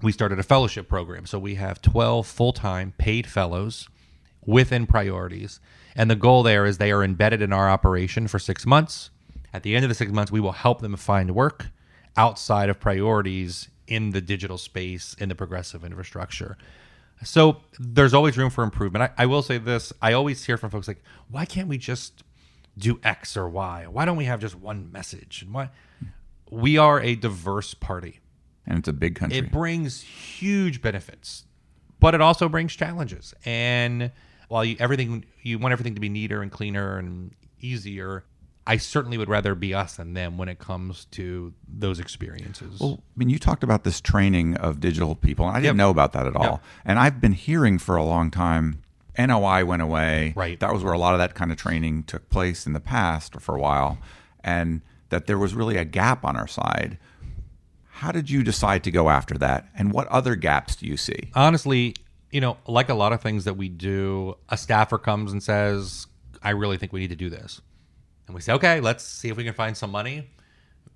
Speaker 2: we started a fellowship program. So we have 12 full time paid fellows within priorities. And the goal there is they are embedded in our operation for six months. At the end of the six months, we will help them find work outside of priorities in the digital space, in the progressive infrastructure. So there's always room for improvement. I, I will say this I always hear from folks like, why can't we just do X or Y? Why don't we have just one message? And why? We are a diverse party.
Speaker 1: and it's a big country.
Speaker 2: It brings huge benefits, but it also brings challenges. And while you everything you want everything to be neater and cleaner and easier, I certainly would rather be us than them when it comes to those experiences.
Speaker 1: Well, I mean, you talked about this training of digital people, and I didn't
Speaker 2: Yep.
Speaker 1: know about that at all.
Speaker 2: Yep.
Speaker 1: And I've been hearing for a long time. NOI went away.
Speaker 2: Right.
Speaker 1: That was where a lot of that kind of training took place in the past or for a while, and that there was really a gap on our side. How did you decide to go after that, and what other gaps do you see?
Speaker 2: honestly, you know, like a lot of things that we do, a staffer comes and says, I really think we need to do this. And we say, okay, let's see if we can find some money.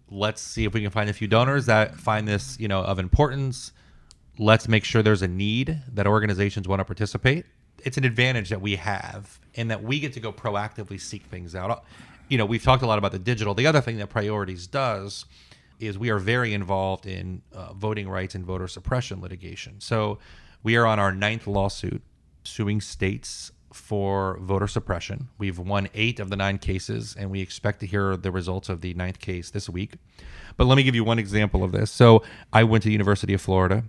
Speaker 2: Let's see if we can find a few donors that find this, you know, of importance. Let's make sure there's a need that organizations want to participate. It's an advantage that we have in that we get to go proactively seek things out. You know, we've talked a lot about the digital. The other thing that Priorities does is we are very involved in uh, voting rights and voter suppression litigation. So we are on our ninth lawsuit suing states for voter suppression. We've won eight of the nine cases, and we expect to hear the results of the ninth case this week. But let me give you one example of this. So I went to the University of Florida.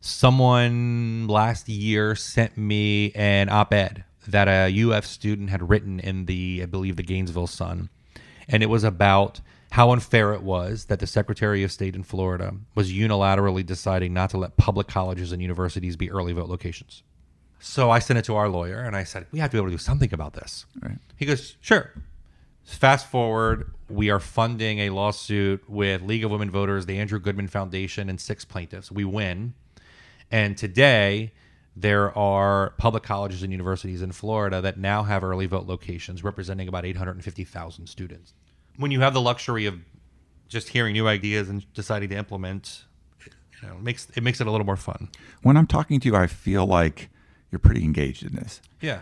Speaker 2: Someone last year sent me an op ed that a UF student had written in the, I believe, the Gainesville Sun. And it was about how unfair it was that the Secretary of State in Florida was unilaterally deciding not to let public colleges and universities be early vote locations. So I sent it to our lawyer and I said, We have to be able to do something about this.
Speaker 1: Right.
Speaker 2: He goes, Sure. Fast forward, we are funding a lawsuit with League of Women Voters, the Andrew Goodman Foundation, and six plaintiffs. We win. And today, there are public colleges and universities in Florida that now have early vote locations representing about 850,000 students. When you have the luxury of just hearing new ideas and deciding to implement, you know, it makes it makes it a little more fun.
Speaker 1: When I'm talking to you, I feel like you're pretty engaged in this.
Speaker 2: Yeah.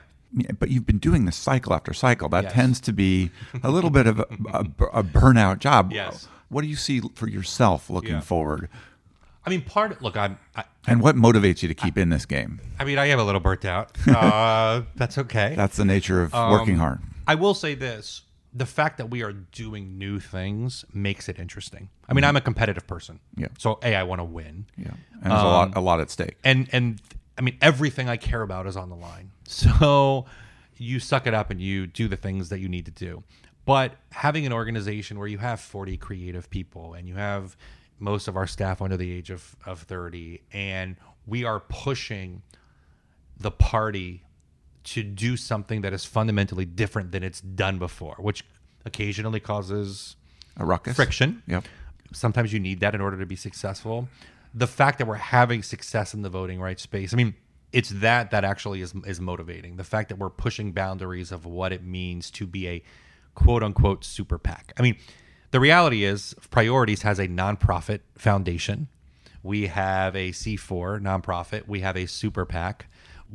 Speaker 1: But you've been doing this cycle after cycle. That
Speaker 2: Yes.
Speaker 1: tends to be a little bit of a, a, a burnout job.
Speaker 2: Yes.
Speaker 1: What do you see for yourself looking
Speaker 2: Yeah.
Speaker 1: forward?
Speaker 2: I mean, part look, I'm I,
Speaker 1: And what motivates you to keep in this game?
Speaker 2: I mean, I am a little burnt out. Uh, that's okay.
Speaker 1: That's the nature of
Speaker 2: Um,
Speaker 1: working hard.
Speaker 2: I will say this: the fact that we are doing new things makes it interesting. I mean, I'm a competitive person,
Speaker 1: Yeah.
Speaker 2: So a, I want to win,
Speaker 1: Yeah, and there's a lot a lot at stake.
Speaker 2: and and I mean everything I care about is on the line. So you suck it up and you do the things that you need to do. But having an organization where you have 40 creative people and you have most of our staff under the age of, of 30 and we are pushing the party to do something that is fundamentally different than it's done before, which occasionally causes
Speaker 1: A ruckus.
Speaker 2: friction.
Speaker 1: Yep.
Speaker 2: Sometimes you need that in order to be successful. The fact that we're having success in the voting rights space, I mean, it's that that actually is is motivating. The fact that we're pushing boundaries of what it means to be a quote unquote super PAC. I mean, the reality is Priorities has a nonprofit foundation. We have a C4 nonprofit. We have a super PAC.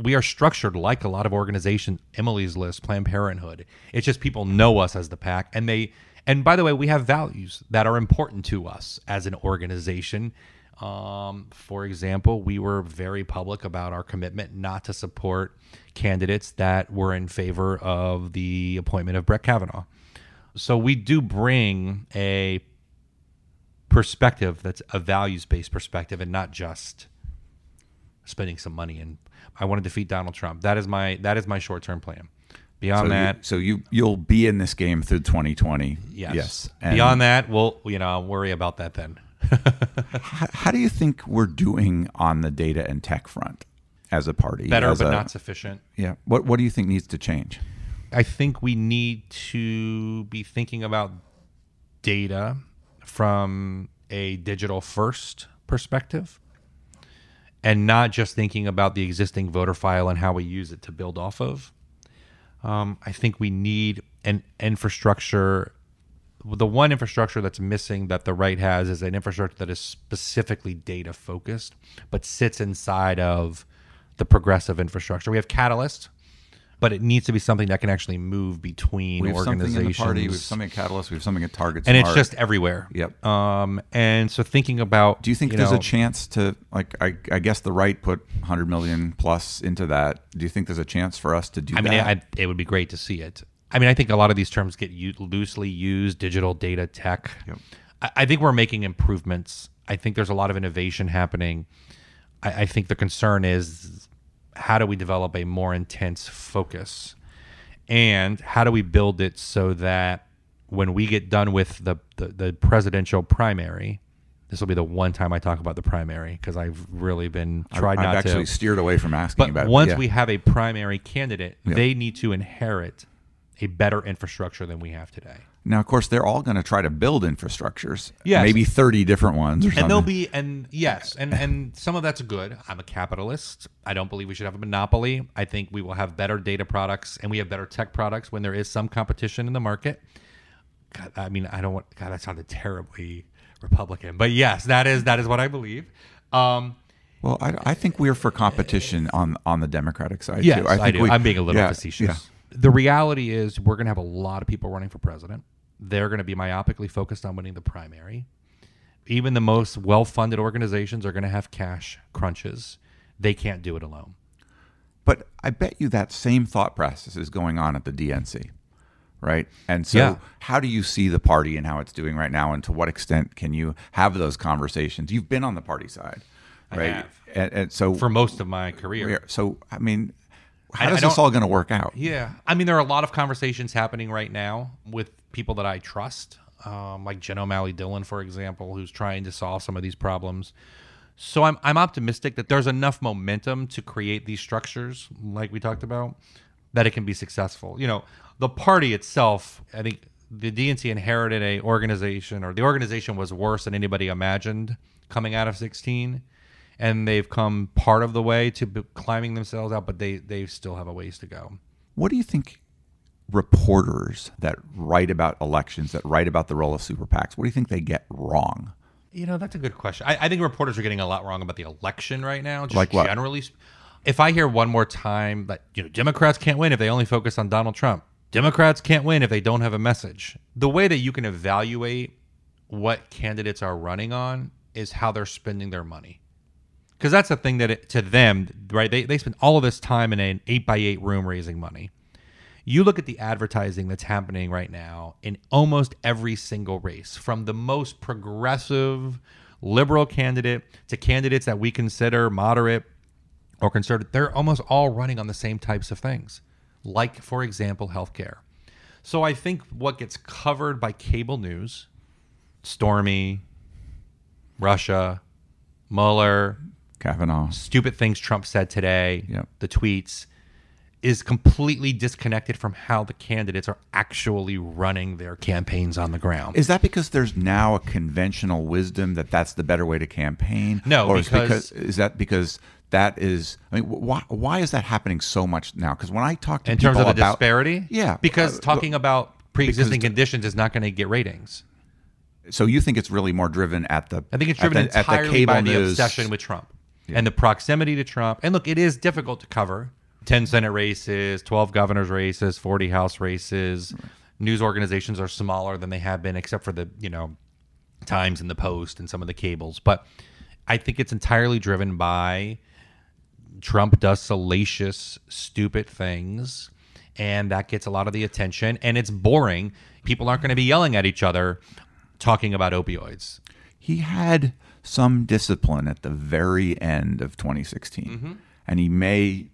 Speaker 2: We are structured like a lot of organizations, Emily's List, Planned Parenthood. It's just people know us as the PAC and they. And by the way, we have values that are important to us as an organization. Um, for example, we were very public about our commitment not to support candidates that were in favor of the appointment of Brett Kavanaugh. So we do bring a perspective that's a values based perspective and not just spending some money and I want to defeat Donald Trump. That is my that is my short term plan. Beyond
Speaker 1: So,
Speaker 2: that,
Speaker 1: you, so you you'll be in this game through 2020.
Speaker 2: yes.
Speaker 1: Yes. And
Speaker 2: Beyond that, we'll you know I'll worry about that then.
Speaker 1: how, how do you think we're doing on the data and tech front as a party?
Speaker 2: Better, but
Speaker 1: a-
Speaker 2: not sufficient.
Speaker 1: Yeah. What What do you think needs to change?
Speaker 2: I think we need to be thinking about data from a digital first perspective and not just thinking about the existing voter file and how we use it to build off of. Um, I think we need an infrastructure. The one infrastructure that's missing that the right has is an infrastructure that is specifically data focused, but sits inside of the progressive infrastructure. We have Catalyst, but it needs to be something that can actually move between
Speaker 1: We have something in
Speaker 2: organizations.
Speaker 1: the party. We have something at Catalyst. We have something at Target.
Speaker 2: and it's just everywhere.
Speaker 1: Yep.
Speaker 2: Um, and so thinking about,
Speaker 1: Do you think there's
Speaker 2: know,
Speaker 1: a chance to like? I, I guess the right put 100 million plus into that. Do you think there's a chance for us to do that?
Speaker 2: I mean,
Speaker 1: that?
Speaker 2: I, it would be great to see it. I mean, I think a lot of these terms get u- loosely used: digital data, tech.
Speaker 1: Yep.
Speaker 2: I, I think we're making improvements. I think there's a lot of innovation happening. I, I think the concern is how do we develop a more intense focus, and how do we build it so that when we get done with the the, the presidential primary. This will be the one time I talk about the primary because I've really been tried
Speaker 1: I've
Speaker 2: not
Speaker 1: actually
Speaker 2: to.
Speaker 1: steered away from asking
Speaker 2: But
Speaker 1: about it.
Speaker 2: once
Speaker 1: Yeah.
Speaker 2: we have a primary candidate, they need to inherit a better infrastructure than we have today.
Speaker 1: Now, of course, they're all going to try to build infrastructures.
Speaker 2: Yes.
Speaker 1: maybe 30 different ones or something.
Speaker 2: And there'll be and yes, and and some of that's good. I'm a capitalist. I don't believe we should have a monopoly. I think we will have better data products and we have better tech products when there is some competition in the market. God, I mean, I don't want God, that sounded terribly Republican. But yes, that is that is what I believe. Um
Speaker 1: Well, I, I think we're for competition on on the Democratic side
Speaker 2: Yes,
Speaker 1: too.
Speaker 2: I,
Speaker 1: think
Speaker 2: do.
Speaker 1: we-
Speaker 2: I'm being a little
Speaker 1: yeah,
Speaker 2: facetious.
Speaker 1: yeah.
Speaker 2: The reality is, we're going to have a lot of people running for president. They're going to be myopically focused on winning the primary. Even the most well-funded organizations are going to have cash crunches. They can't do it alone.
Speaker 1: But I bet you that same thought process is going on at the DNC, right? And so,
Speaker 2: Yeah.
Speaker 1: how do you see the party and how it's doing right now, and to what extent can you have those conversations? You've been on the party side, right?
Speaker 2: have.
Speaker 1: And, and so,
Speaker 2: For most of my career,
Speaker 1: so I mean, how
Speaker 2: I-
Speaker 1: does
Speaker 2: I
Speaker 1: this all going to work out?
Speaker 2: Yeah, I mean, there are a lot of conversations happening right now with people that I trust, um, like Jen O'Malley Dillon, for example, who's trying to solve some of these problems. So I'm I'm optimistic that there's enough momentum to create these structures, like we talked about, that it can be successful. You know, the party itself, I think the DNC inherited a organization, or the organization was worse than anybody imagined coming out of 16 and they've come part of the way to climbing themselves out, but they they still have a ways to go.
Speaker 1: What do you think reporters that write about elections, that write about the role of super PACs, what do you think they get wrong?
Speaker 2: You know, that's a good question. I, I think reporters are getting a lot wrong about the election right now. Just
Speaker 1: Like what?
Speaker 2: Generally, if I hear one more time that you know Democrats can't win if they only focus on Donald Trump, Democrats can't win if they don't have a message. The way that you can evaluate what candidates are running on is how they're spending their money. Because that's the thing that it, to them, right? They, they spend all of this time in an eight by eight room raising money. You look at the advertising that's happening right now in almost every single race, from the most progressive liberal candidate to candidates that we consider moderate or conservative. They're almost all running on the same types of things, like, for example, healthcare. So I think what gets covered by cable news, Stormy, Russia, Mueller,
Speaker 1: Kavanaugh.
Speaker 2: stupid things Trump said today,
Speaker 1: Yep.
Speaker 2: the tweets, is completely disconnected from how the candidates are actually running their campaigns on the ground.
Speaker 1: Is that because there's now a conventional wisdom that that's the better way to campaign?
Speaker 2: No,
Speaker 1: or is,
Speaker 2: because-
Speaker 1: is that because that is? I mean, why why is that happening so much now? Because when I talk to
Speaker 2: in terms of the
Speaker 1: about-
Speaker 2: disparity?
Speaker 1: yeah,
Speaker 2: Because
Speaker 1: uh,
Speaker 2: talking about pre-existing conditions is not going to get ratings.
Speaker 1: so you think it's really more driven at the?
Speaker 2: I think it's
Speaker 1: at
Speaker 2: driven
Speaker 1: the- at the
Speaker 2: entirely
Speaker 1: cable
Speaker 2: by the
Speaker 1: news.
Speaker 2: obsession with Trump and the proximity to Trump. And look, it is difficult to cover 10 Senate races, 12 governor's races, 40 House races. News organizations are smaller than they have been, except for the, you know, Times and the Post and some of the cables. But I think it's entirely driven by Trump does salacious, stupid things, and that gets a lot of the attention. And it's boring. People aren't going to be yelling at each other talking about opioids.
Speaker 1: He had some discipline at the very end of 2016,
Speaker 2: Mm-hmm.
Speaker 1: and he may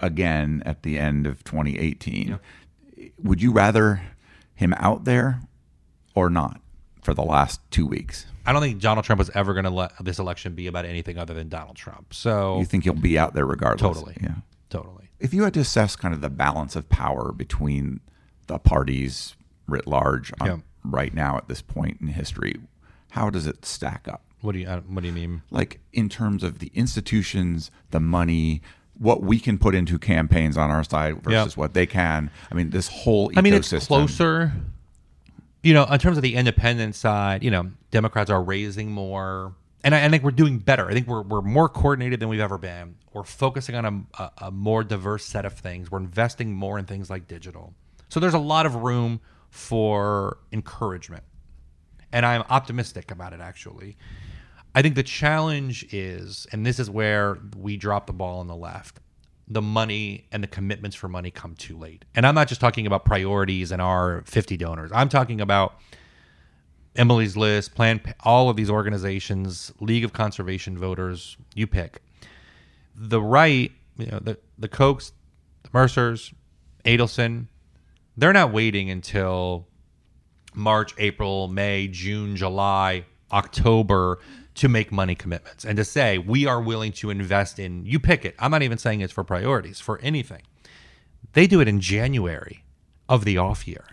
Speaker 1: again at the end of 2018. Would you rather him out there or not for the last two weeks?
Speaker 2: I don't think Donald Trump was ever going to let this election be about anything other than Donald Trump. So
Speaker 1: You think he'll be out there regardless?
Speaker 2: totally,
Speaker 1: Yeah.
Speaker 2: totally.
Speaker 1: If you had to assess kind of the balance of power between the parties writ large um,
Speaker 2: Yeah.
Speaker 1: right now at this point in history, how does it stack up?
Speaker 2: What do you uh, What do you mean?
Speaker 1: Like in terms of the institutions, the money, what we can put into campaigns on our side versus
Speaker 2: Yeah.
Speaker 1: what they can. I mean, this whole ecosystem.
Speaker 2: I mean, it's closer. You know, in terms of the independent side, you know, Democrats are raising more, and I, I think we're doing better. I think we're we're more coordinated than we've ever been. We're focusing on a, a, a more diverse set of things. We're investing more in things like digital. So there's a lot of room for encouragement, and I'm optimistic about it. Actually, I think the challenge is, and this is where we drop the ball on the left. The money and the commitments for money come too late. And I'm not just talking about priorities and our 50 donors. I'm talking about Emily's List, Plan, all of these organizations, League of Conservation Voters, you pick. The right, you know, the the Kochs, the Mercers, Adelson, they're not waiting until March, April, May, June, July, October to make money commitments and to say we are willing to invest in you pick it. I'm not even saying it's for priorities, for anything. They do it in January of the off year.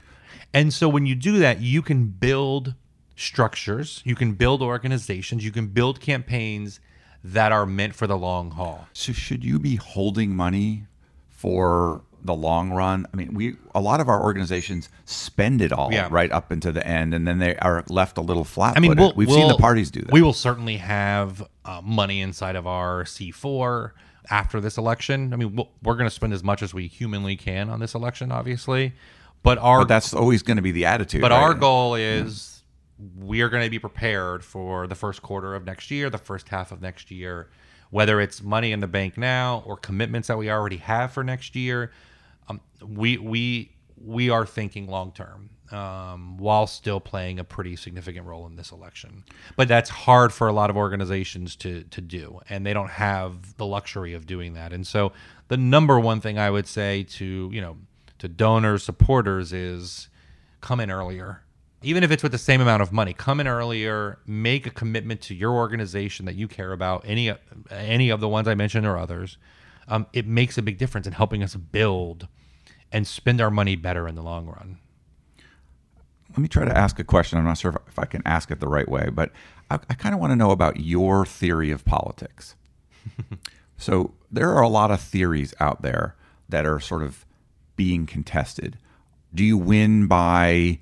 Speaker 2: And so when you do that, you can build structures, you can build organizations, you can build campaigns that are meant for the long haul.
Speaker 1: So should you be holding money for the long run? I mean, we a lot of our organizations spend it all
Speaker 2: Yeah.
Speaker 1: right up into the end, and then they are left a little flat.
Speaker 2: I mean, we'll,
Speaker 1: we've seen the parties do that.
Speaker 2: We will certainly have uh, money inside of our C4 after this election. I mean, we'll, we're going to spend as much as we humanly can on this election, obviously. But our
Speaker 1: but that's always going to be the attitude.
Speaker 2: but
Speaker 1: right?
Speaker 2: our goal is we are going to be prepared for the first quarter of next year, the first half of next year, whether it's money in the bank now or commitments that we already have for next year. Um, we we we are thinking long term um, while still playing a pretty significant role in this election. But that's hard for a lot of organizations to to do, and they don't have the luxury of doing that. And so, the number one thing I would say to you know to donors, supporters is come in earlier. Even if it's with the same amount of money, come in earlier, make a commitment to your organization that you care about, any any of the ones I mentioned or others. Um, it makes a big difference in helping us build and spend our money better in the long run.
Speaker 1: Let me try to ask a question. I'm not sure if, I can ask it the right way, but I, I kind of want to know about your theory of politics. so there are a lot of theories out there that are sort of being contested. Do you win by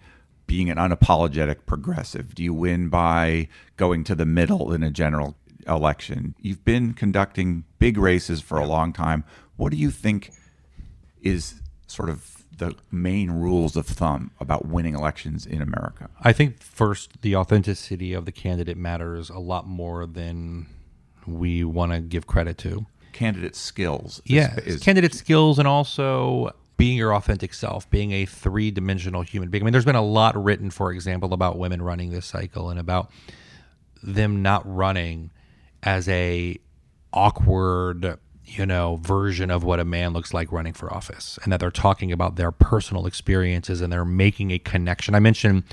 Speaker 1: being an unapologetic progressive? Do you win by going to the middle in a general election? You've been conducting big races for a long time. What do you think is sort of the main rules of thumb about winning elections in America?
Speaker 2: I think first the authenticity of the candidate matters a lot more than we want to give credit to.
Speaker 1: Candidate skills. is-
Speaker 2: Yeah,
Speaker 1: is,
Speaker 2: candidate skills and also being your authentic self, being a three dimensional human being. I mean, there's been a lot written, for example, about women running this cycle and about them not running as a awkward you know version of what a man looks like running for office and that they're talking about their personal experiences and they're making a connection. I mentioned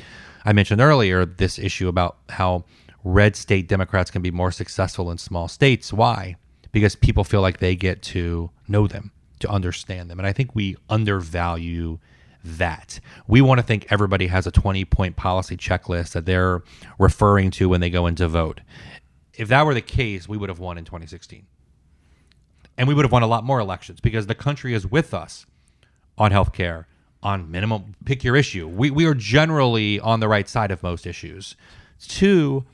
Speaker 2: i mentioned earlier this issue about how red state democrats can be more successful in small states. Why? Because people feel like they get to know them to understand them. And i think we undervalue that. We want to think everybody has a 20 point policy checklist that they're referring to when they go in to vote if that were the case we would have won in 2016 and we would have won a lot more elections because the country is with us on healthcare, on minimum pick your issue. We we are generally on the right side of most issues. Two,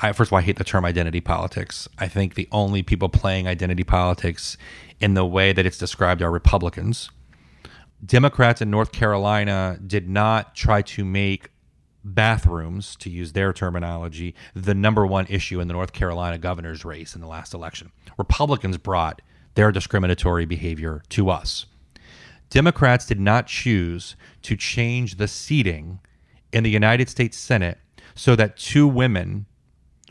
Speaker 2: I, first of all, I hate the term identity politics. I think the only people playing identity politics in the way that it's described are Republicans. Democrats in North Carolina did not try to make bathrooms, to use their terminology, the number one issue in the North Carolina governor's race in the last election. Republicans brought their discriminatory behavior to us. Democrats did not choose to change the seating in the United States Senate so that two women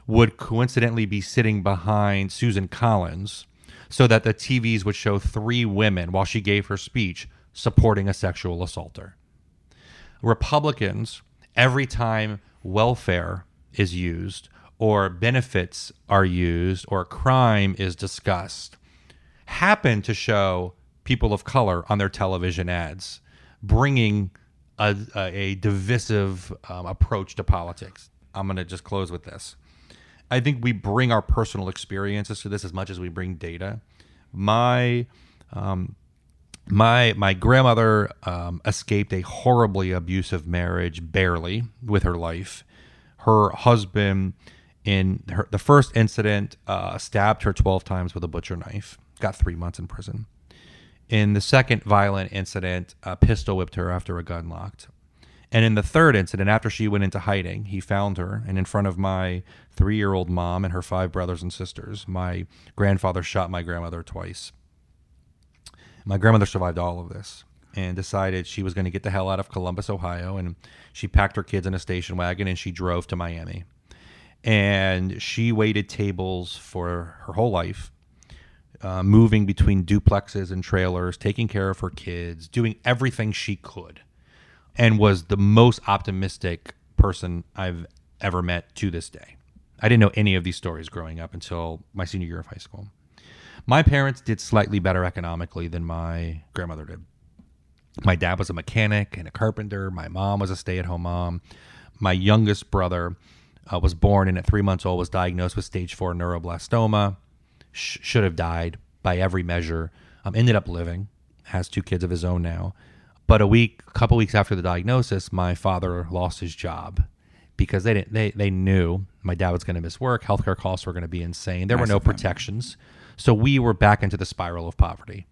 Speaker 2: would coincidentally be sitting behind Susan Collins so that the TVs would show three women while she gave her speech supporting a sexual assaulter. Republicans, every time welfare is used or benefits are used or crime is discussed, happen to show people of color on their television ads, bringing a, a, divisive um, approach to politics. I'm going to just close with this. I think we bring our personal experiences to this as much as we bring data. My um, my my grandmother um, escaped a horribly abusive marriage barely with her life. Her husband, in her, the first incident, uh, stabbed her 12 times with a butcher knife got three months in prison. In the second violent incident, a pistol whipped her after a gun locked. And in the third incident, after she went into hiding, he found her, and in front of my three year old mom and her five brothers and sisters, my grandfather shot my grandmother twice. My grandmother survived all of this and decided she was going to get the hell out of Columbus, Ohio. And she packed her kids in a station wagon and she drove to Miami. And she waited tables for her whole life uh, moving between duplexes and trailers, taking care of her kids, doing everything she could, and was the most optimistic person I've ever met to this day. I didn't know any of these stories growing up until my senior year of high school. My parents did slightly better economically than my grandmother did. My dad was a mechanic and a carpenter. My mom was a stay at home mom. My youngest brother uh, was born and at three months old was diagnosed with stage four neuroblastoma sh- should have died by every measure. Um, ended up living, has two kids of his own now. But a week, a couple weeks after the diagnosis, my father lost his job because they didn't. They they knew my dad was going to miss work. Healthcare costs were going to be insane. There were no protections, so we were back into the spiral of poverty.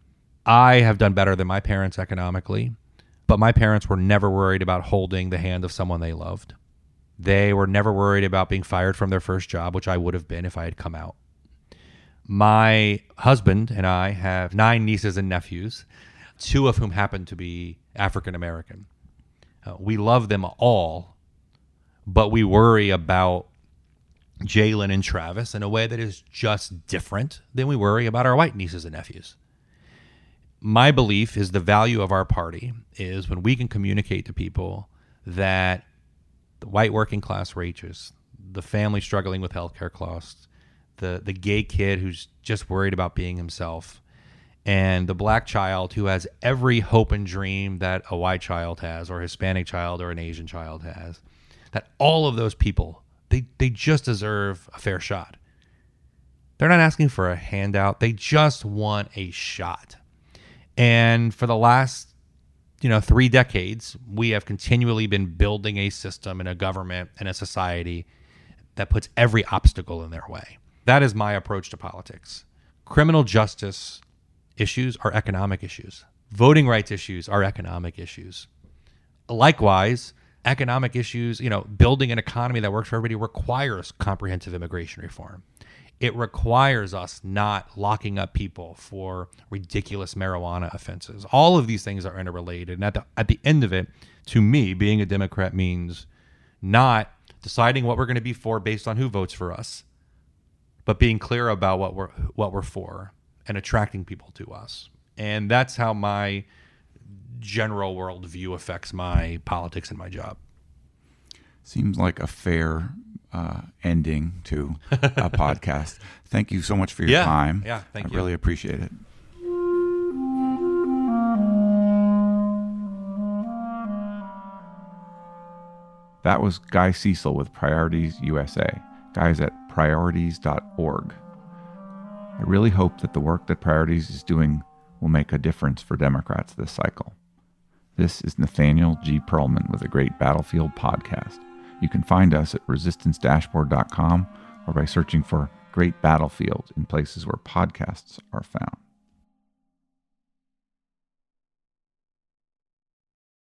Speaker 2: I have done better than my parents economically, but my parents were never worried about holding the hand of someone they loved. They were never worried about being fired from their first job, which I would have been if I had come out. My husband and I have nine nieces and nephews, two of whom happen to be African American. Uh, we love them all, but we worry about Jalen and Travis in a way that is just different than we worry about our white nieces and nephews. My belief is the value of our party is when we can communicate to people that the white working class wages, the family struggling with healthcare costs, the the gay kid who's just worried about being himself and the black child who has every hope and dream that a white child has or hispanic child or an asian child has that all of those people they they just deserve a fair shot they're not asking for a handout they just want a shot and for the last you know 3 decades we have continually been building a system and a government and a society that puts every obstacle in their way that is my approach to politics. Criminal justice issues are economic issues. Voting rights issues are economic issues. Likewise, economic issues, you know, building an economy that works for everybody requires comprehensive immigration reform. it requires us not locking up people for ridiculous marijuana offenses. All of these things are interrelated. And at the, at the end of it, to me, being a Democrat means not deciding what we're going to be for based on who votes for us, but being clear about what we're what we're for and attracting people to us. And that's how my general worldview affects my politics and my job.
Speaker 1: Seems like a fair uh, ending to a podcast. Thank you so much for your
Speaker 2: Yeah.
Speaker 1: time.
Speaker 2: Yeah, thank
Speaker 1: I
Speaker 2: you.
Speaker 1: really appreciate it. That was Guy Cecil with Priorities USA. Guys at priorities.org. I really hope that the work that Priorities is doing will make a difference for Democrats this cycle. This is Nathaniel G. Pearlman with a Great Battlefield podcast. You can find us at resistancedashboard.com or by searching for Great Battlefield in places where podcasts are found.